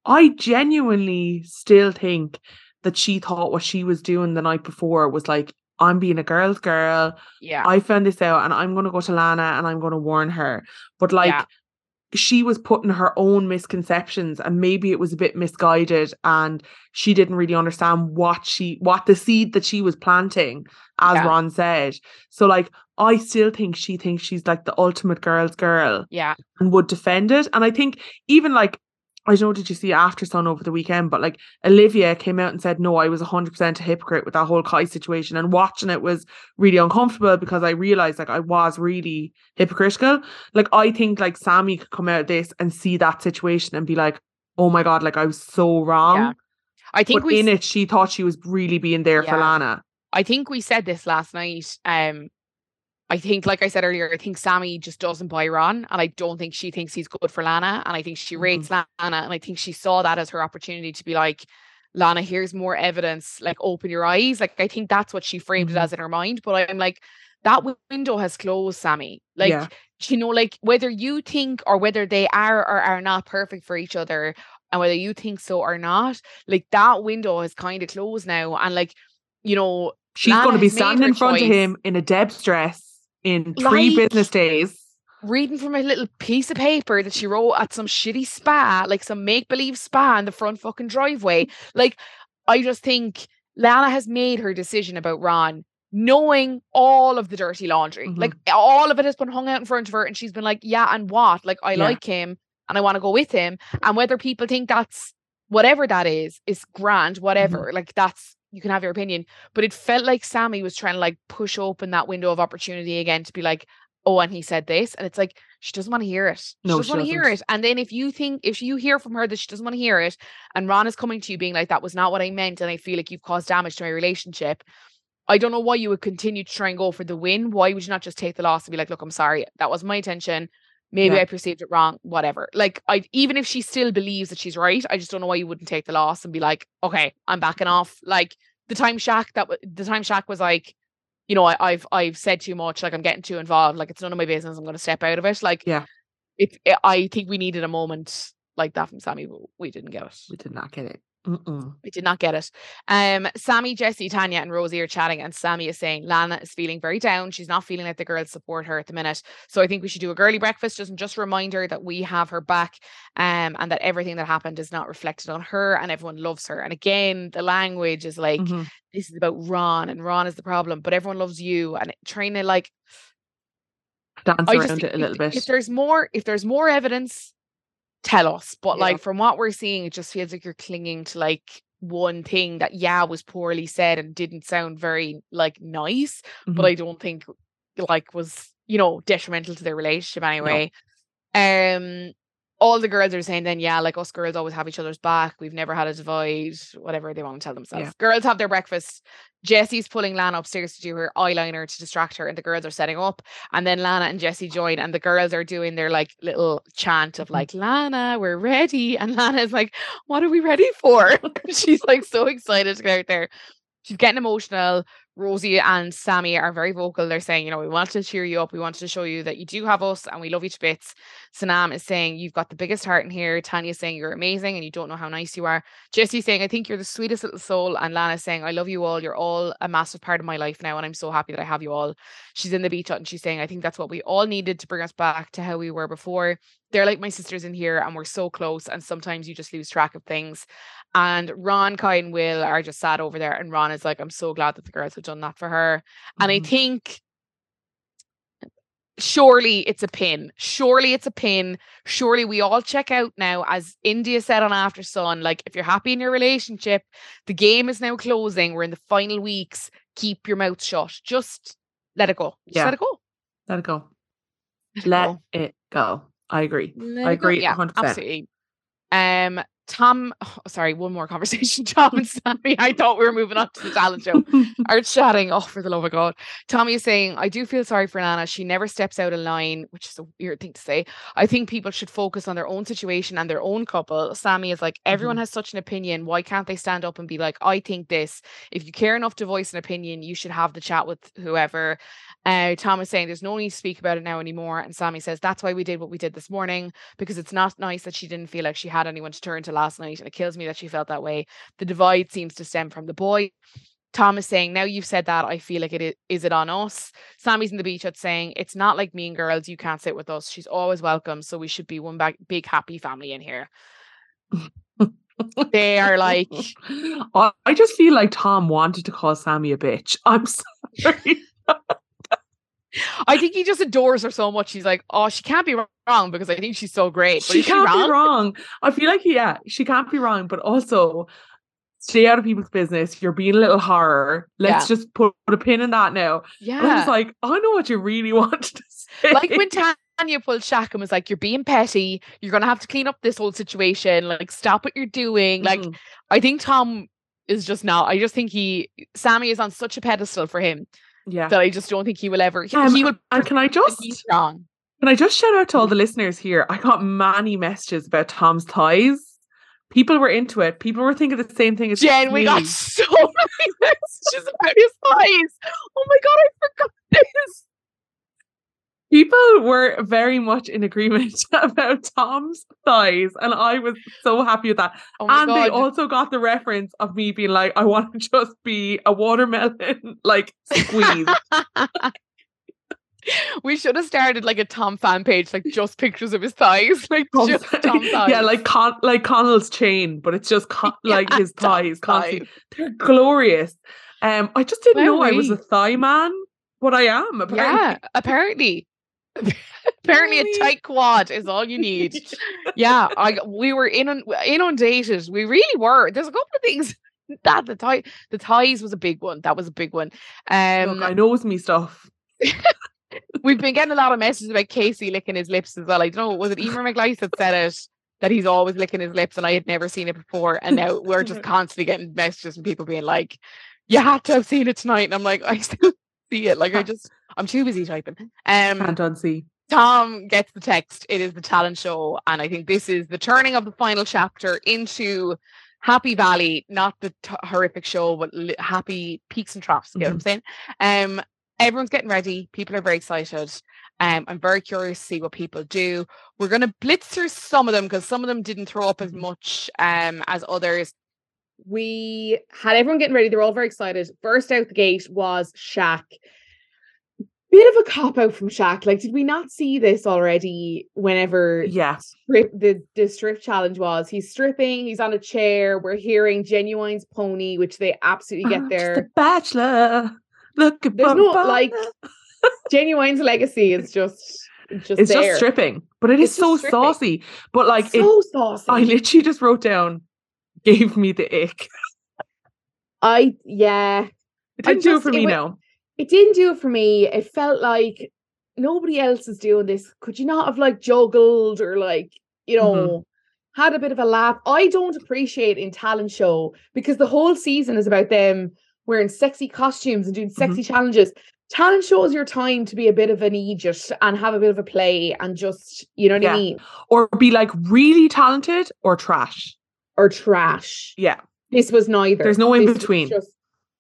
I genuinely still think that she thought what she was doing the night before was like I'm being a girl's girl. Yeah. I found this out and I'm going to go to Lana and I'm going to warn her. But like yeah she was putting her own misconceptions and maybe it was a bit misguided and she didn't really understand what she what the seed that she was planting as yeah. ron said so like i still think she thinks she's like the ultimate girl's girl yeah and would defend it and i think even like I don't know, did you see After Sun over the weekend? But like Olivia came out and said, no, I was 100% a hypocrite with that whole Kai situation. And watching it was really uncomfortable because I realized like I was really hypocritical. Like, I think like Sammy could come out of this and see that situation and be like, oh my God, like I was so wrong. Yeah. I think but we in it, she thought she was really being there yeah. for Lana. I think we said this last night. Um, I think, like I said earlier, I think Sammy just doesn't buy Ron, and I don't think she thinks he's good for Lana. And I think she rates mm-hmm. Lana, and I think she saw that as her opportunity to be like, Lana, here's more evidence. Like, open your eyes. Like, I think that's what she framed mm-hmm. it as in her mind. But I'm like, that window has closed, Sammy. Like, yeah. you know, like whether you think or whether they are or are not perfect for each other, and whether you think so or not, like that window has kind of closed now. And like, you know, she's going to be standing in front choice. of him in a Deb's dress in three like, business days. Reading from a little piece of paper that she wrote at some shitty spa, like some make believe spa in the front fucking driveway. Like, I just think Lana has made her decision about Ron knowing all of the dirty laundry. Mm-hmm. Like all of it has been hung out in front of her, and she's been like, Yeah, and what? Like, I yeah. like him and I want to go with him. And whether people think that's whatever that is, is grand, whatever. Mm-hmm. Like that's you can have your opinion. But it felt like Sammy was trying to like push open that window of opportunity again to be like, oh, and he said this. And it's like, she doesn't want to hear it. She no, doesn't want to hear it. And then if you think, if you hear from her that she doesn't want to hear it, and Ron is coming to you being like, that was not what I meant, and I feel like you've caused damage to my relationship, I don't know why you would continue to try and go for the win. Why would you not just take the loss and be like, look, I'm sorry. That was my intention. Maybe yeah. I perceived it wrong, whatever. Like I even if she still believes that she's right, I just don't know why you wouldn't take the loss and be like, okay, I'm backing off. Like the time Shaq that the time Shaq was like, you know, I, have I've said too much, like I'm getting too involved, like it's none of my business. I'm going to step out of it. Like, yeah, it, it, I think we needed a moment like that from Sammy, but we didn't get it. We did not get it. Mm-mm. We did not get it. Um, Sammy, Jesse, Tanya, and Rosie are chatting, and Sammy is saying Lana is feeling very down. She's not feeling like the girls support her at the minute. So I think we should do a girly breakfast, just just remind her that we have her back, um, and that everything that happened is not reflected on her, and everyone loves her. And again, the language is like mm-hmm. this is about Ron, and Ron is the problem, but everyone loves you, and trying to like dance around it a little if, bit. If there's more, if there's more evidence tell us. But yeah. like from what we're seeing, it just feels like you're clinging to like one thing that yeah was poorly said and didn't sound very like nice, mm-hmm. but I don't think like was you know detrimental to their relationship anyway. No. Um all the girls are saying then, yeah, like us girls always have each other's back. We've never had a divide, whatever they want to tell themselves. Yeah. Girls have their breakfast. Jesse's pulling Lana upstairs to do her eyeliner to distract her, and the girls are setting up. And then Lana and Jesse join, and the girls are doing their like little chant of mm-hmm. like, Lana, we're ready. And Lana is like, What are we ready for? She's like so excited to get out there. She's getting emotional. Rosie and Sammy are very vocal. They're saying, you know, we want to cheer you up. We want to show you that you do have us and we love you to bits. Sanam is saying, you've got the biggest heart in here. Tanya's saying, you're amazing and you don't know how nice you are. Jesse's saying, I think you're the sweetest little soul. And Lana's saying, I love you all. You're all a massive part of my life now. And I'm so happy that I have you all. She's in the beach hut and she's saying, I think that's what we all needed to bring us back to how we were before. They're like my sisters in here and we're so close. And sometimes you just lose track of things. And Ron, Kai, and Will are just sat over there. And Ron is like, I'm so glad that the girls have done that for her. Mm-hmm. And I mm-hmm. think surely it's a pin. Surely it's a pin. Surely we all check out now, as Indiyah said on After Sun. Like, if you're happy in your relationship, the game is now closing. We're in the final weeks. Keep your mouth shut. Just let it go. Just yeah. let it go. Let it go. Let it go. I agree. Let I agree. Yeah, 100%. absolutely. Um, Tom, oh, sorry, one more conversation. Tom and Sammy. I thought we were moving on to the talent show. are chatting. Oh, for the love of God. Tommy is saying, I do feel sorry for Lana. She never steps out of line, which is a weird thing to say. I think people should focus on their own situation and their own couple. Sammy is like, everyone mm-hmm. has such an opinion. Why can't they stand up and be like, I think this? If you care enough to voice an opinion, you should have the chat with whoever. Uh, Tom is saying there's no need to speak about it now anymore. And Sammy says that's why we did what we did this morning because it's not nice that she didn't feel like she had anyone to turn to last night. And it kills me that she felt that way. The divide seems to stem from the boy. Tom is saying, now you've said that, I feel like it is, is it on us? Sammy's in the beach hut saying, it's not like mean girls, you can't sit with us. She's always welcome. So we should be one big happy family in here. they are like I just feel like Tom wanted to call Sammy a bitch. I'm sorry. I think he just adores her so much. He's like, oh, she can't be wrong because I think she's so great. But she can't she be wrong. I feel like, yeah, she can't be wrong, but also stay out of people's business. You're being a little horror. Let's yeah. just put, a pin in that now. Yeah. And I was like, I know what you really want to say. Like when Tanya pulled Shaq and was like, You're being petty. You're going to have to clean up this whole situation. Like, stop what you're doing. Mm-hmm. Like, I think Tom is just now, I just think he, Sammy is on such a pedestal for him yeah. That I just don't think he will ever. He, um, he will. And can I just? He's wrong. Can I just shout out to all the listeners here? I got many messages about Tom's thighs. People were into it. People were thinking the same thing as Jen. Me. We got so many messages about his thighs. Oh my god, I forgot this people were very much in agreement about Tom's thighs, and I was so happy with that. Oh and God. they also got the reference of me being like, I want to just be a watermelon, like squeeze. we should have started like a Tom fan page, like just pictures of his thighs, like just Tom thighs. Yeah, like Con- like Connell's chain, but it's just con- yeah, like his thighs. Constantly. They're glorious. Um, I just didn't know I was a thigh man, but I am. Apparently. Yeah, apparently. Apparently, a tight quad is all you need. yeah, I we were in inundated. We really were. There's a couple of things that the tie the ties was a big one. That was a big one. Um, Look, I knows me stuff. we've been getting a lot of messages about Casey licking his lips as well. I don't know, was it Emer McLysaght that said it? That he's always licking his lips, and I had never seen it before. And now we're just constantly getting messages from people being like, "You had to have seen it tonight," and I'm like, "I still see it. Like I just I'm too busy typing. Um, Can't unsee. Tom gets the text. It is the talent show, and I think this is the turning of the final chapter into Happy Valley, not the t- horrific show, but li- happy peaks and troughs. You mm-hmm. what I'm mm-hmm. saying? Um, everyone's getting ready. People are very excited. Um, I'm very curious to see what people do. We're going to blitz through some of them because some of them didn't throw up as mm-hmm. much um, as others. We had everyone getting ready. They were all very excited. First out the gate was Shaq bit of a cop out from Shaq. Like, did we not see this already? Whenever yeah, strip, the the strip challenge was, he's stripping, he's on a chair. We're hearing Ginuwine's pony, which they absolutely get there. The Bachelor, look at there's no like Ginuwine's legacy is just. Just it's there. just stripping, but it is it's so saucy. But like, so it, saucy. I literally just wrote down, gave me the ick. I yeah, it didn't I do it for me. It, no, it didn't do it for me. It felt like nobody else is doing this. Could you not have like juggled or like, you know, mm-hmm. had a bit of a laugh? I don't appreciate in talent show because the whole season is about them wearing sexy costumes and doing sexy mm-hmm. challenges. Talent shows your time to be a bit of an idiot and have a bit of a play and just, you know what yeah. I mean? Or be like really talented or trash. Or trash. Yeah. This was neither. There's no in between. Just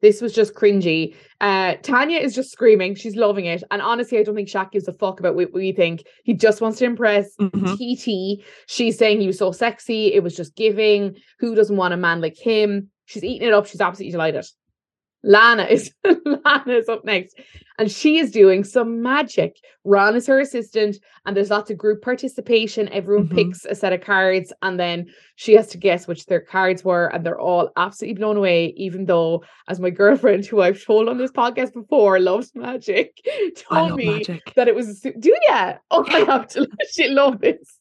this was just cringy. Uh, Tanya is just screaming. She's loving it. And honestly, I don't think Shaq gives a fuck about what we think. He just wants to impress mm-hmm. TT. She's saying he was so sexy. It was just giving. Who doesn't want a man like him? She's eating it up. She's absolutely delighted. Lana is Lana is up next, and she is doing some magic. Ron is her assistant, and there's lots of group participation. Everyone mm-hmm. picks a set of cards, and then she has to guess which their cards were, and they're all absolutely blown away. Even though, as my girlfriend, who I've told on this podcast before, loves magic, told me magic. that it was. Do you? Oh, I have to. she love this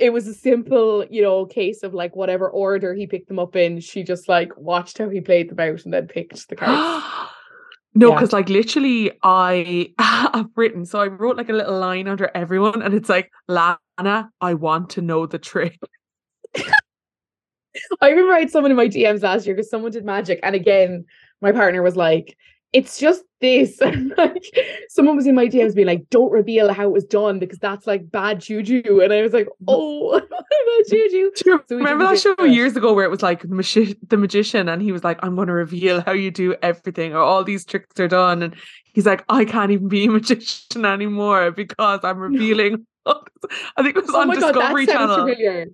it was a simple, you know, case of like whatever order he picked them up in. She just like watched how he played them out and then picked the cards. No, because yeah. like literally, I have written. So I wrote like a little line under everyone, and it's like, Lana, I want to know the trick. I remember I had someone in my DMs last year because someone did magic, and again, my partner was like, "It's just this." like, someone was in my DMs being like, "Don't reveal how it was done because that's like bad juju," and I was like, mm. "Oh, bad juju." So remember that show years ago where it was like the magician, and he was like, "I'm going to reveal how you do everything, or all these tricks are done," and he's like, "I can't even be a magician anymore because I'm revealing." I think it was oh on Discovery God, Channel. Familiar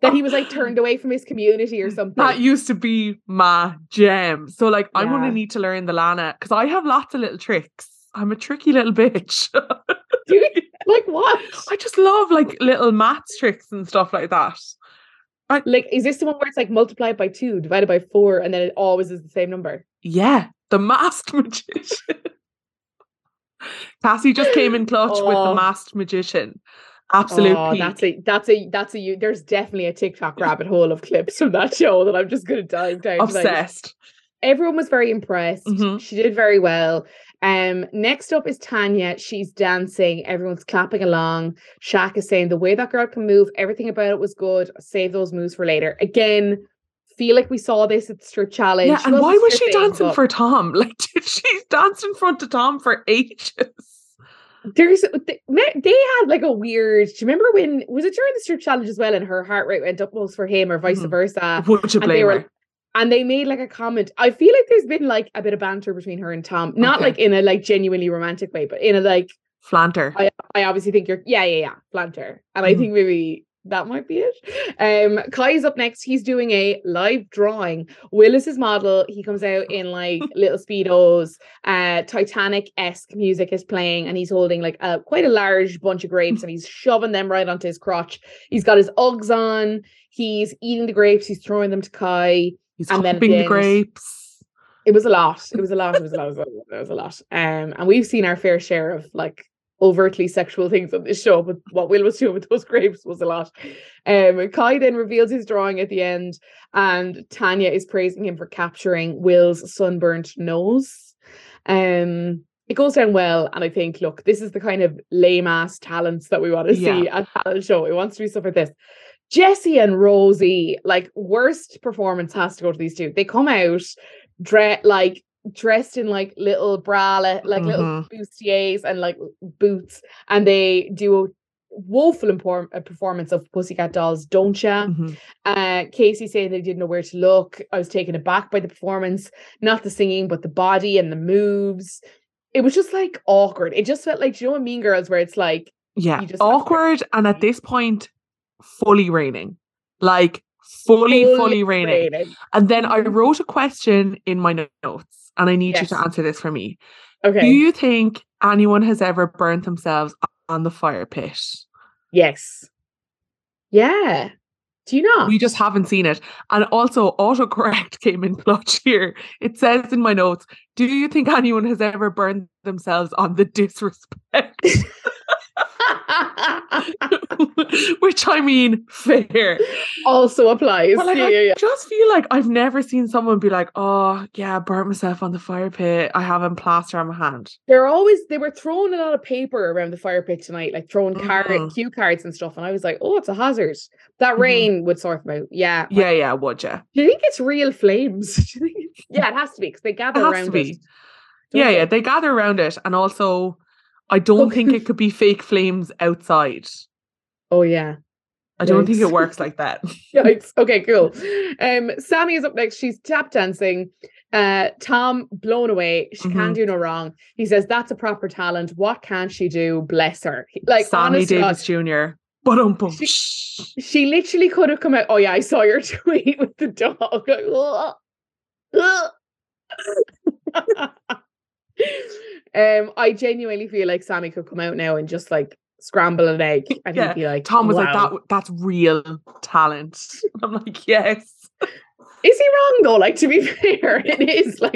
that he was like turned away from his community or something. That used to be my gem. So like yeah. I'm gonna need to learn the Lana because I have lots of little tricks. I'm a tricky little bitch. like what? I just love like little maths tricks and stuff like that. I, like, is this the one where it's like multiplied by two, divided by four, and then it always is the same number? Yeah, the masked magician. Cassie just came in clutch oh. with the masked magician. Absolute oh, That's a that's a that's a you there's definitely a TikTok rabbit hole of clips from that show that I'm just gonna dive down. Obsessed. Like, everyone was very impressed. Mm-hmm. She did very well. Um, next up is Tanya. She's dancing. Everyone's clapping along. Shaq is saying the way that girl can move, everything about it was good. Save those moves for later. Again, feel like we saw this at the strip challenge. Yeah, and why was she dancing for Tom? Like, did she dance in front of Tom for ages? There's they, they had like a weird. Do you remember when was it during the strip challenge as well? And her heart rate went up most for him, or vice mm. versa. Would you blame and they were, her? And they made like a comment. I feel like there's been like a bit of banter between her and Tom, not okay. like in a like genuinely romantic way, but in a like flanter. I, I obviously think you're yeah yeah yeah flanter, and mm. I think maybe that might be it. Um, Kai's up next. He's doing a live drawing. Will is his model. He comes out in like little speedos. Uh, Titanic esque music is playing, and he's holding like a quite a large bunch of grapes, and he's shoving them right onto his crotch. He's got his Uggs on. He's eating the grapes. He's throwing them to Kai. He's and then the grapes. It was a lot. It was a lot. It was a lot. It was a lot. It was a lot. Um, and we've seen our fair share of like overtly sexual things on this show, but what Will was doing with those grapes was a lot. Um, Kai then reveals his drawing at the end, and Tanya is praising him for capturing Will's sunburnt nose. Um, it goes down well, and I think, look, this is the kind of lame ass talents that we want to yeah. see at talent show. It wants to be stuff like this. Jesse and Rosie, like worst performance has to go to these two. They come out dress like dressed in like little bralette, like mm-hmm. little bustiers and like boots, and they do a woeful impor- a performance of Pussycat Dolls, don't ya? Mm-hmm. Uh, Casey saying they didn't know where to look. I was taken aback by the performance, not the singing, but the body and the moves. It was just like awkward. It just felt like you know Mean Girls, where it's like yeah, awkward, and at this point, fully raining, like fully, fully, fully raining. raining. And then I wrote a question in my notes and I need yes. you to answer this for me. Okay. Do you think anyone has ever burnt themselves on the fire pit? Yes. Yeah. Do you know? We just haven't seen it. And also, autocorrect came in clutch here. It says in my notes Do you think anyone has ever burned themselves on the disrespect? Which I mean, fair. Also applies. But like, yeah, I yeah, just feel like I've never seen someone be like, oh, yeah, I burnt myself on the fire pit. I have a plaster on my hand. They're always, they were throwing a lot of paper around the fire pit tonight, like throwing mm-hmm. card, cue cards and stuff. And I was like, oh, it's a hazard. That mm-hmm. rain would sort them out. Yeah. Yeah, yeah, would you? Do you think it's real flames? yeah, it has to be because they gather it around it. Yeah, yeah, they gather around it. And also, I don't think it could be fake flames outside. Oh yeah. I don't think it works like that. Yikes. Okay, cool. Um, Sammy is up next. She's tap dancing. Uh, Tom blown away. She mm-hmm. can do no wrong. He says that's a proper talent. What can she do? Bless her. Like Sammy Davis God, Jr. But um, she, she literally could have come out. Oh yeah, I saw your tweet with the dog. Um, I genuinely feel like Sammy could come out now and just like scramble an egg and yeah. he'd be like Tom was wow. like that that's real talent. I'm like, yes. Is he wrong though? Like to be fair, it is like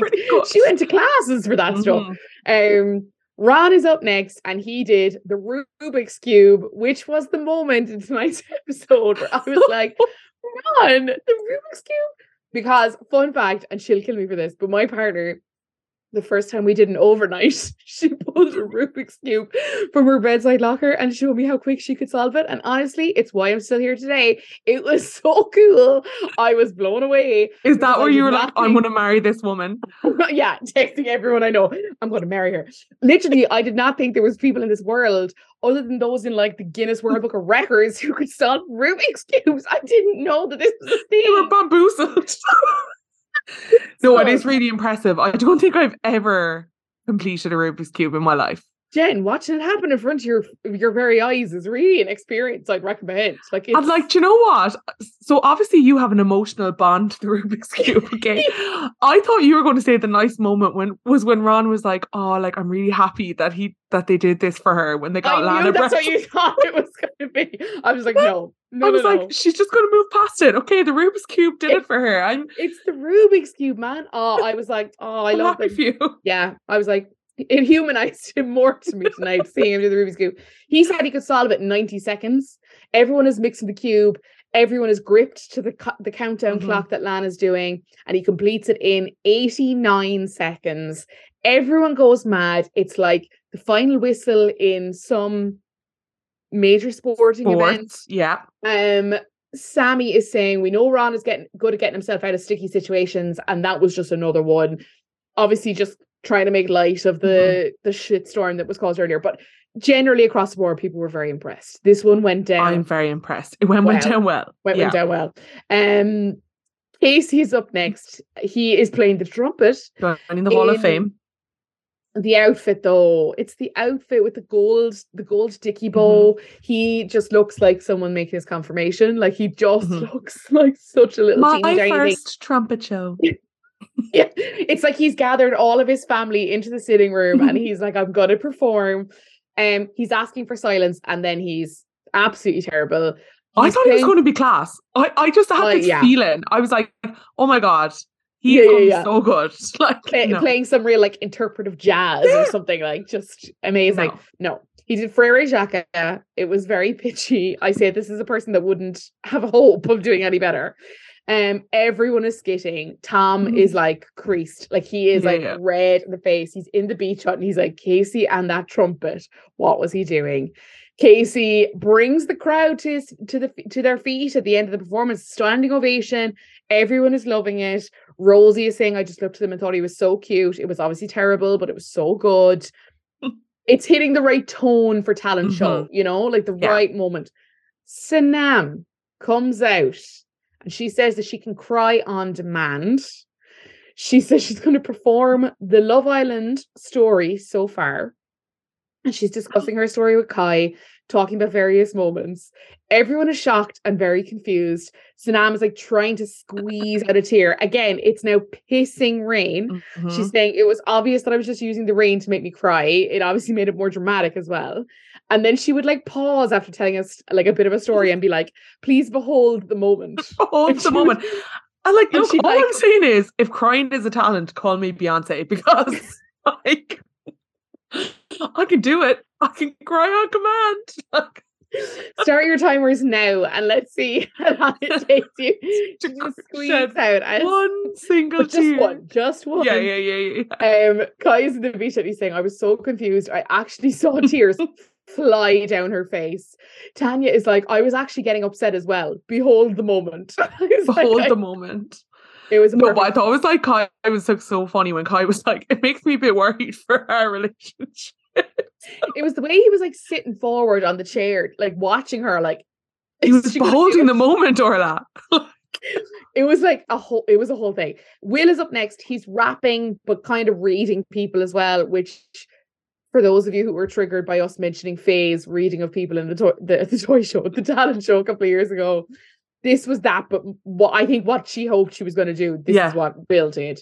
she went to classes for that mm-hmm. stuff. Um Ron is up next and he did the Rubik's Cube, which was the moment in tonight's episode where I was like, Ron, the Rubik's Cube. Because fun fact, and she'll kill me for this, but my partner the first time we did an overnight, she pulled a Rubik's Cube from her bedside locker and showed me how quick she could solve it. And honestly, it's why I'm still here today. It was so cool. I was blown away. Is that where you were like, I'm going to marry this woman? yeah, texting everyone I know, I'm going to marry her. Literally, I did not think there was people in this world other than those in like the Guinness World Book of Records who could solve Rubik's Cubes. I didn't know that this was a thing. You were bamboozled. no, it is really impressive. I don't think I've ever completed a Rubik's Cube in my life. Jen, watching it happen in front of your your very eyes is really an experience I'd recommend. Like, it's... I'm like, do you know what? So obviously you have an emotional bond to the Rubik's cube. Okay, I thought you were going to say the nice moment when was when Ron was like, "Oh, like I'm really happy that he that they did this for her when they got I Lana." that's what you thought it was going to be. I was like, no, no, I was no, like, no. she's just going to move past it. Okay, the Rubik's cube did it for her. I'm. It's the Rubik's cube, man. Oh, I was like, oh, I I'm love happy it. for you. Yeah, I was like, it humanized him more to me tonight, seeing him do the Rubik's Cube. He said he could solve it in 90 seconds. Everyone is mixing the cube. Everyone is gripped to the cu- the countdown Mhm. clock that Lana's doing, and he completes it in 89 seconds. Everyone goes mad. It's like the final whistle in some major sporting event. Yeah. Um, Sammy is saying we know Ron is getting good at getting himself out of sticky situations, and that was just another one. Obviously, just trying to make light of the the shitstorm that was caused earlier. But generally across the board, people were very impressed. This one went down. I'm very impressed. It went, went down well. went, yeah. went down well. Um, Casey's up next. He is playing the trumpet. and in the Hall of Fame. The outfit, though, it's the outfit with the gold, the gold dicky Mm-hmm. bow. He just looks like someone making his confirmation. Like he just Mhm. looks like such a little My teeny tiny thing. first trumpet show. Yeah, it's like he's gathered all of his family into the sitting room and he's like, I'm gonna perform. Um, he's asking for silence, and then he's absolutely terrible. I He's thought he was going to be class. I, I just had this yeah. feeling. I was like, oh my God, he Yeah, yeah, yeah. so good. Like, play- no, playing some real like interpretive jazz or something like just amazing. no. No, he did Frere Jacques. It was very pitchy. I say this is a person that wouldn't have a hope of doing any better. Um, everyone is skitting. Tom Mhm. is like creased, like he is Yeah, like yeah. red in the face. He's in the beach hut and he's like, Casey and that trumpet. What was he doing? Casey brings the crowd to his, to the to their feet at the end of the performance. Standing ovation. Everyone is loving it. Rosie is saying, I just looked at him and thought he was so cute. It was obviously terrible, but it was so good. it's hitting the right tone for talent show, you know, like the Yeah. right moment. Sanam comes out and she says that she can cry on demand. She says she's going to perform the Love Island story so far. And she's discussing her story with Kai, talking about various moments. Everyone is shocked and very confused. Sanam is like trying to squeeze out a tear. Again, it's now pissing rain. Mhm. She's saying it was obvious that I was just using the rain to make me cry. It obviously made it more dramatic as well. And then she would like pause after telling us like a bit of a story and be like, please behold the moment. Hold And the would- moment. And like, look, all like- I'm saying is, if crying is a talent, call me Beyonce because like I can do it. I can cry on command. Like, Start your timers now and let's see how long it takes you To just squeeze out. as- one single just tear. one, just one. Yeah, yeah, yeah, yeah. Um, Kai's in the beach and he's saying, I was so confused. I actually saw tears fly down her face. Tanya is like, I was actually getting upset as well. Behold the moment. Like, Behold I- the moment. it was No, but I thought it was like Kai It was like so funny when Kai was like, it makes me a bit worried for our relationship. it was the way he was like sitting forward on the chair, like watching her, like He was beholding the moment, Orla. It was like a whole it was a whole thing. Will is up next. He's rapping, but kind of reading people as well, which for those of you who were triggered by us mentioning Faye's reading of people in the toy the, the toy show, the talent show a couple of years ago. This was that, but what I think what she hoped she was going to do, this Yeah. is what Bill did.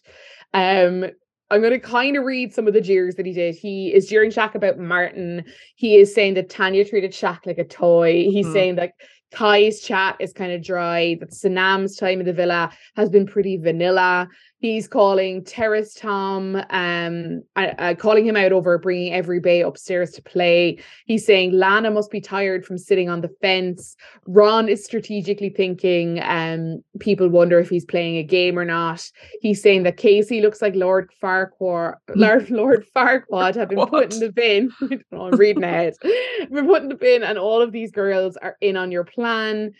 Um, I'm going to kind of read some of the jeers that he did. He is jeering Shaq about Martin. He is saying that Tanya treated Shaq like a toy. He's Mhm. saying that Kai's chat is kind of dry, that Sanam's time in the villa has been pretty vanilla. He's calling Terrace Tom, um, uh, uh, calling him out over bringing every bay upstairs to play. He's saying Lana must be tired from sitting on the fence. Ron is strategically thinking, um, people wonder if he's playing a game or not. He's saying that Casey looks like Lord Farquhar, Lord, Lord Farquaad have been what? put in the bin. I don't know, I'm reading ahead. been put in the bin, and all of these girls are in on your plan.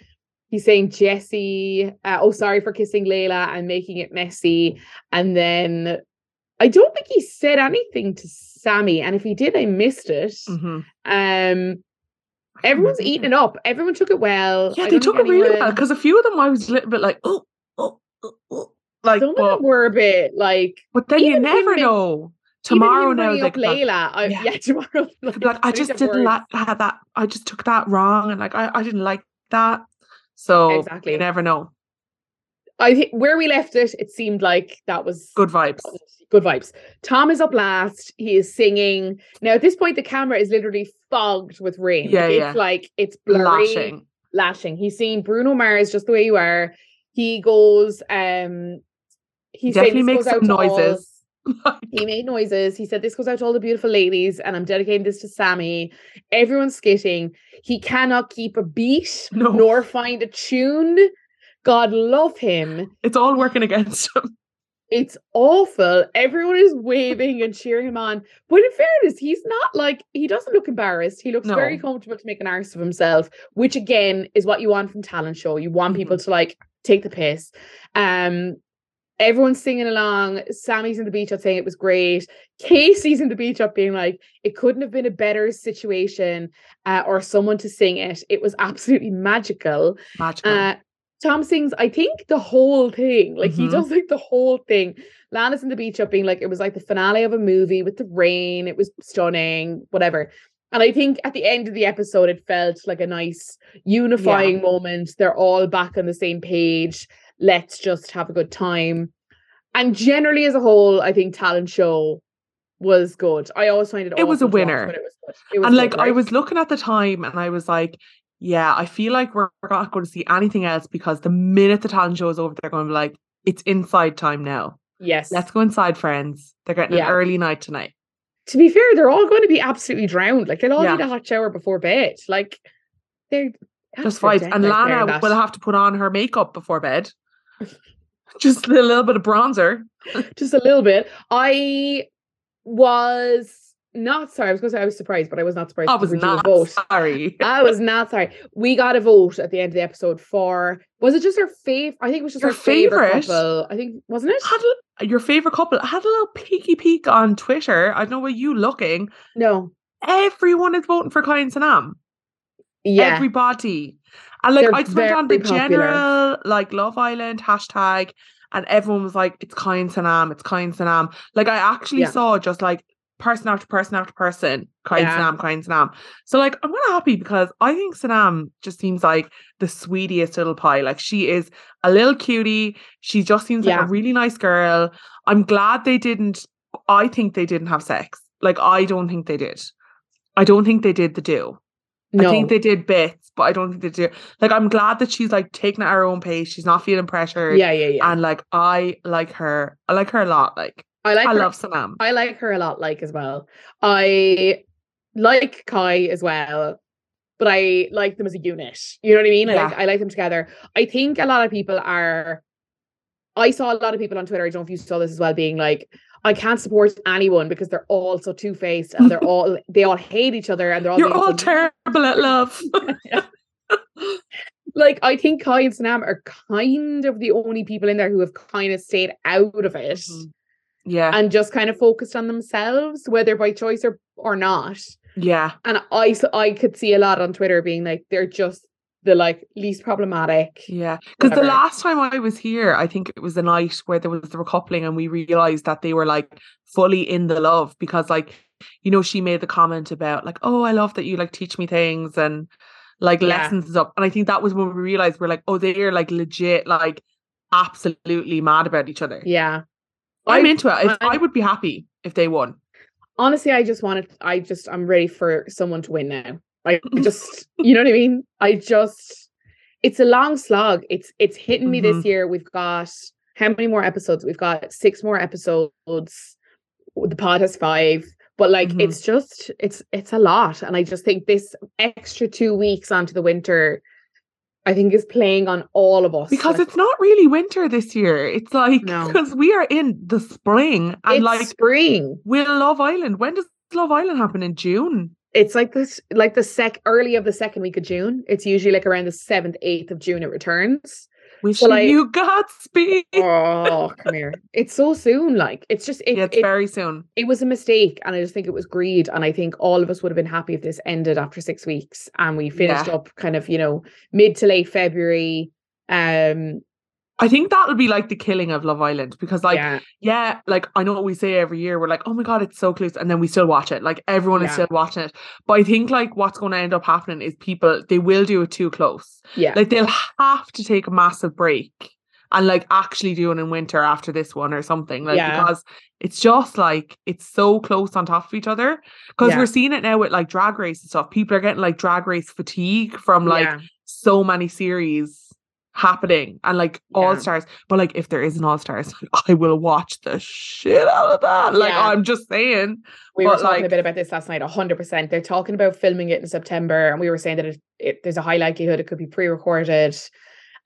He's saying Jesse, uh, oh, sorry for kissing Layla and making it messy. And then I don't think he said anything to Sammy. And if he did, I missed it. Mm-hmm. Um, everyone's eating it up. Everyone took it well. Yeah, they took it anyone... really well because a few of them I was a little bit like, oh, oh, oh, oh. like some but, of them were a bit like. But then you never know. Tomorrow now, they Layla. Like, I, yeah. yeah. tomorrow. Like, like I just didn't like that. I just took that wrong, and like I, I didn't like that. So exactly. you never know. I think where we left it, it seemed like that was good vibes. Good vibes. Tom is up last. He is singing. Now at this point, the camera is literally fogged with rain. Yeah, it's yeah. like it's blurry, lashing. lashing. He's seeing Bruno Mars just the way you are. He goes. um He definitely makes some noises. he made noises. He said, This goes out to all the beautiful ladies, and I'm dedicating this to Sammy. Everyone's skitting. He cannot keep a beat no. nor find a tune. God love him. It's all working against him. It's awful. Everyone is waving and cheering him on. But in fairness, he's not like he doesn't look embarrassed. He looks no. very comfortable to make an arse of himself, which again is what you want from talent show. You want people mm-hmm. to like take the piss. Um, everyone's singing along. Sammy's in the beach up saying it was great. Casey's in the beach up being like, it couldn't have been a better situation uh, or someone to sing it. It was absolutely magical. Magical. Uh, Tom sings, I think, the whole thing. Like mm-hmm. he does like the whole thing. Lana's in the beach up being like, it was like the finale of a movie with the rain. It was stunning, whatever. And I think at the end of the episode, it felt like a nice unifying yeah. moment. They're all back on the same page let's just have a good time. And generally, as a whole, I think talent show was good. I always find it. It was a winner. Watch, it was good. It was and good, like right? I was looking at the time, and I was like, "Yeah, I feel like we're not going to see anything else because the minute the talent show is over, they're going to be like, it's inside time now. Yes, let's go inside, friends. They're getting yeah. an early night tonight. To be fair, they're all going to be absolutely drowned. Like they'll all yeah. need a hot shower before bed. Like they're just vibes. And Lana will have to put on her makeup before bed. Just a little bit of bronzer. Just a little bit. I was not sorry. I was going to say I was surprised, but I was not surprised. I was not vote. sorry. I was not sorry. We got a vote at the end of the episode for was it just our favorite? I think it was just your our favorite, favorite couple. I think wasn't it? Had a, your favorite couple I had a little peeky peek on Twitter. I don't know where you looking. No. Everyone is voting for Kai and Sanam. Yeah. Everybody. And like I just went on the popular. general like Love Island hashtag and everyone was like, it's Kai and Sanam, it's Kai and Sanam. Like I actually yeah. saw just like person after person after person, Kai yeah. Sanam, Kai and Sanam. So like I'm kind of happy because I think Sanam just seems like the sweetest little pie. Like she is a little cutie. She just seems yeah. like a really nice girl. I'm glad they didn't I think they didn't have sex. Like I don't think they did. I don't think they did the do. No. I think they did bits, but I don't think they did. Like, I'm glad that she's like taking it at her own pace. She's not feeling pressured. Yeah, yeah, yeah. And like, I like her. I like her a lot. Like, I like. I her, love Sanam. I like her a lot. Like as well. I like Kai as well, but I like them as a unit. You know what I mean? I yeah. like I like them together. I think a lot of people are. I saw a lot of people on Twitter. I don't know if you saw this as well, being like, I can't support anyone because they're all so two faced and they're all they all hate each other and they're all you're all terrible at love. like I think Kai and Sanam are kind of the only people in there who have kind of stayed out of it. Mm-hmm. Yeah. And just kind of focused on themselves, whether by choice or or not. Yeah. And I I could see a lot on Twitter being like they're just the like least problematic. Yeah. Because the last time I was here, I think it was the night where there was the recoupling and we realized that they were like fully in the love because like, you know, she made the comment about like, oh, I love that you like teach me things and like yeah. lessons and stuff. And I think that was when we realized we're like, oh, they're like legit, like absolutely mad about each other. Yeah. I'm into it. I, I would be happy if they won. Honestly, I just wanted I just I'm ready for someone to win now. I just, you know what I mean? I just, it's a long slog. It's it's hitting me mm-hmm. this year. We've got how many more episodes? We've got six more episodes. The pod has five. But like mm-hmm. it's just it's it's a lot. And I just think this extra two weeks onto the winter I think is playing on all of us. Because like, it's not really winter this year. It's like because no. we are in the spring and it's like spring. Will Love Island. When does Love Island happen in June? It's like this like the sec early of the second week of June. It's usually like around the seventh, eighth of June it returns. Wishing so like, you Godspeed. oh, come here. It's so soon. Like it's just it, yeah, it's it, very soon. It was a mistake, and I just think it was greed. And I think all of us would have been happy if this ended after six weeks and we finished yeah. up kind of, you know, mid to late February. Um, I think that'll be like the killing of Love Island because, like, yeah. yeah. like I know what we say every year. We're like, oh my god, it's so close, and then we still watch it. Like everyone yeah. is still watching it. But I think like what's going to end up happening is people they will do it too close. Yeah, like they'll have to take a massive break and like actually do it in winter after this one or something. Like yeah. because it's just like it's so close on top of each other. Because we're seeing it now with like drag race and stuff. People are getting like drag race fatigue from like so many series happening and like yeah. all stars but like if there is an all stars i will watch the shit out of that like yeah. i'm just saying we were talking like, a bit about this last night 100% they're talking about filming it in september and we were saying that it, it, there's a high likelihood it could be pre-recorded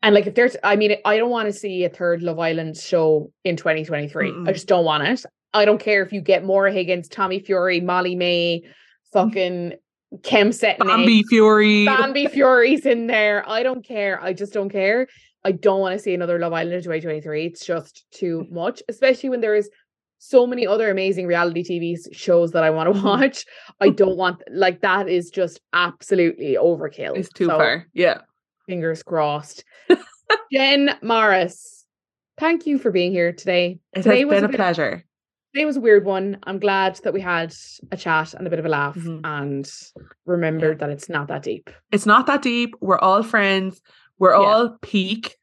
and like if there's i mean i don't want to see a third love island show in 2023 Mm-mm. i just don't want it i don't care if you get Maura Higgins tommy fury Molly-Mae, mm. fucking Kem set Bambi Fury. Bambi Fury's in there. I don't care. I just don't care. I don't want to see another Love Island in 2023. It's just too much, especially when there is so many other amazing reality TV shows that I want to watch. I don't want like that is just absolutely overkill. It's too so, far. Yeah. Fingers crossed. Jen Morris, thank you for being here today. It today has been a, a pleasure today was a weird one. I'm glad that we had a chat and a bit of a laugh mm-hmm. and remembered yeah. that it's not that deep. It's not that deep. We're all friends. We're yeah. all peak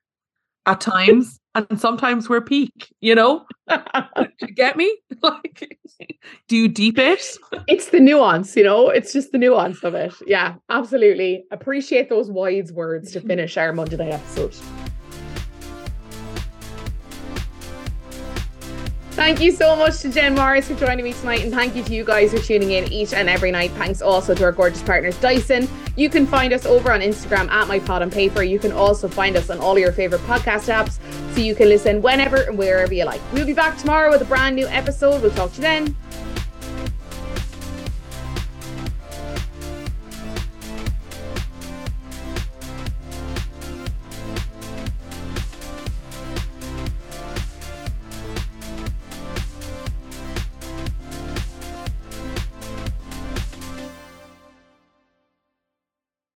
at times. and sometimes we're peak, you know? you get me? Like, do you deep it? It's the nuance, you know? It's just the nuance of it. Yeah, absolutely. Appreciate those wise words to finish our Monday night episode. Thank you so much to Jen Morris for joining me tonight, and thank you to you guys for tuning in each and every night. Thanks also to our gorgeous partners, Dyson. You can find us over on Instagram at My Pod on Paper. You can also find us on all your favorite podcast apps, so you can listen whenever and wherever you like. We'll be back tomorrow with a brand new episode. We'll talk to you then.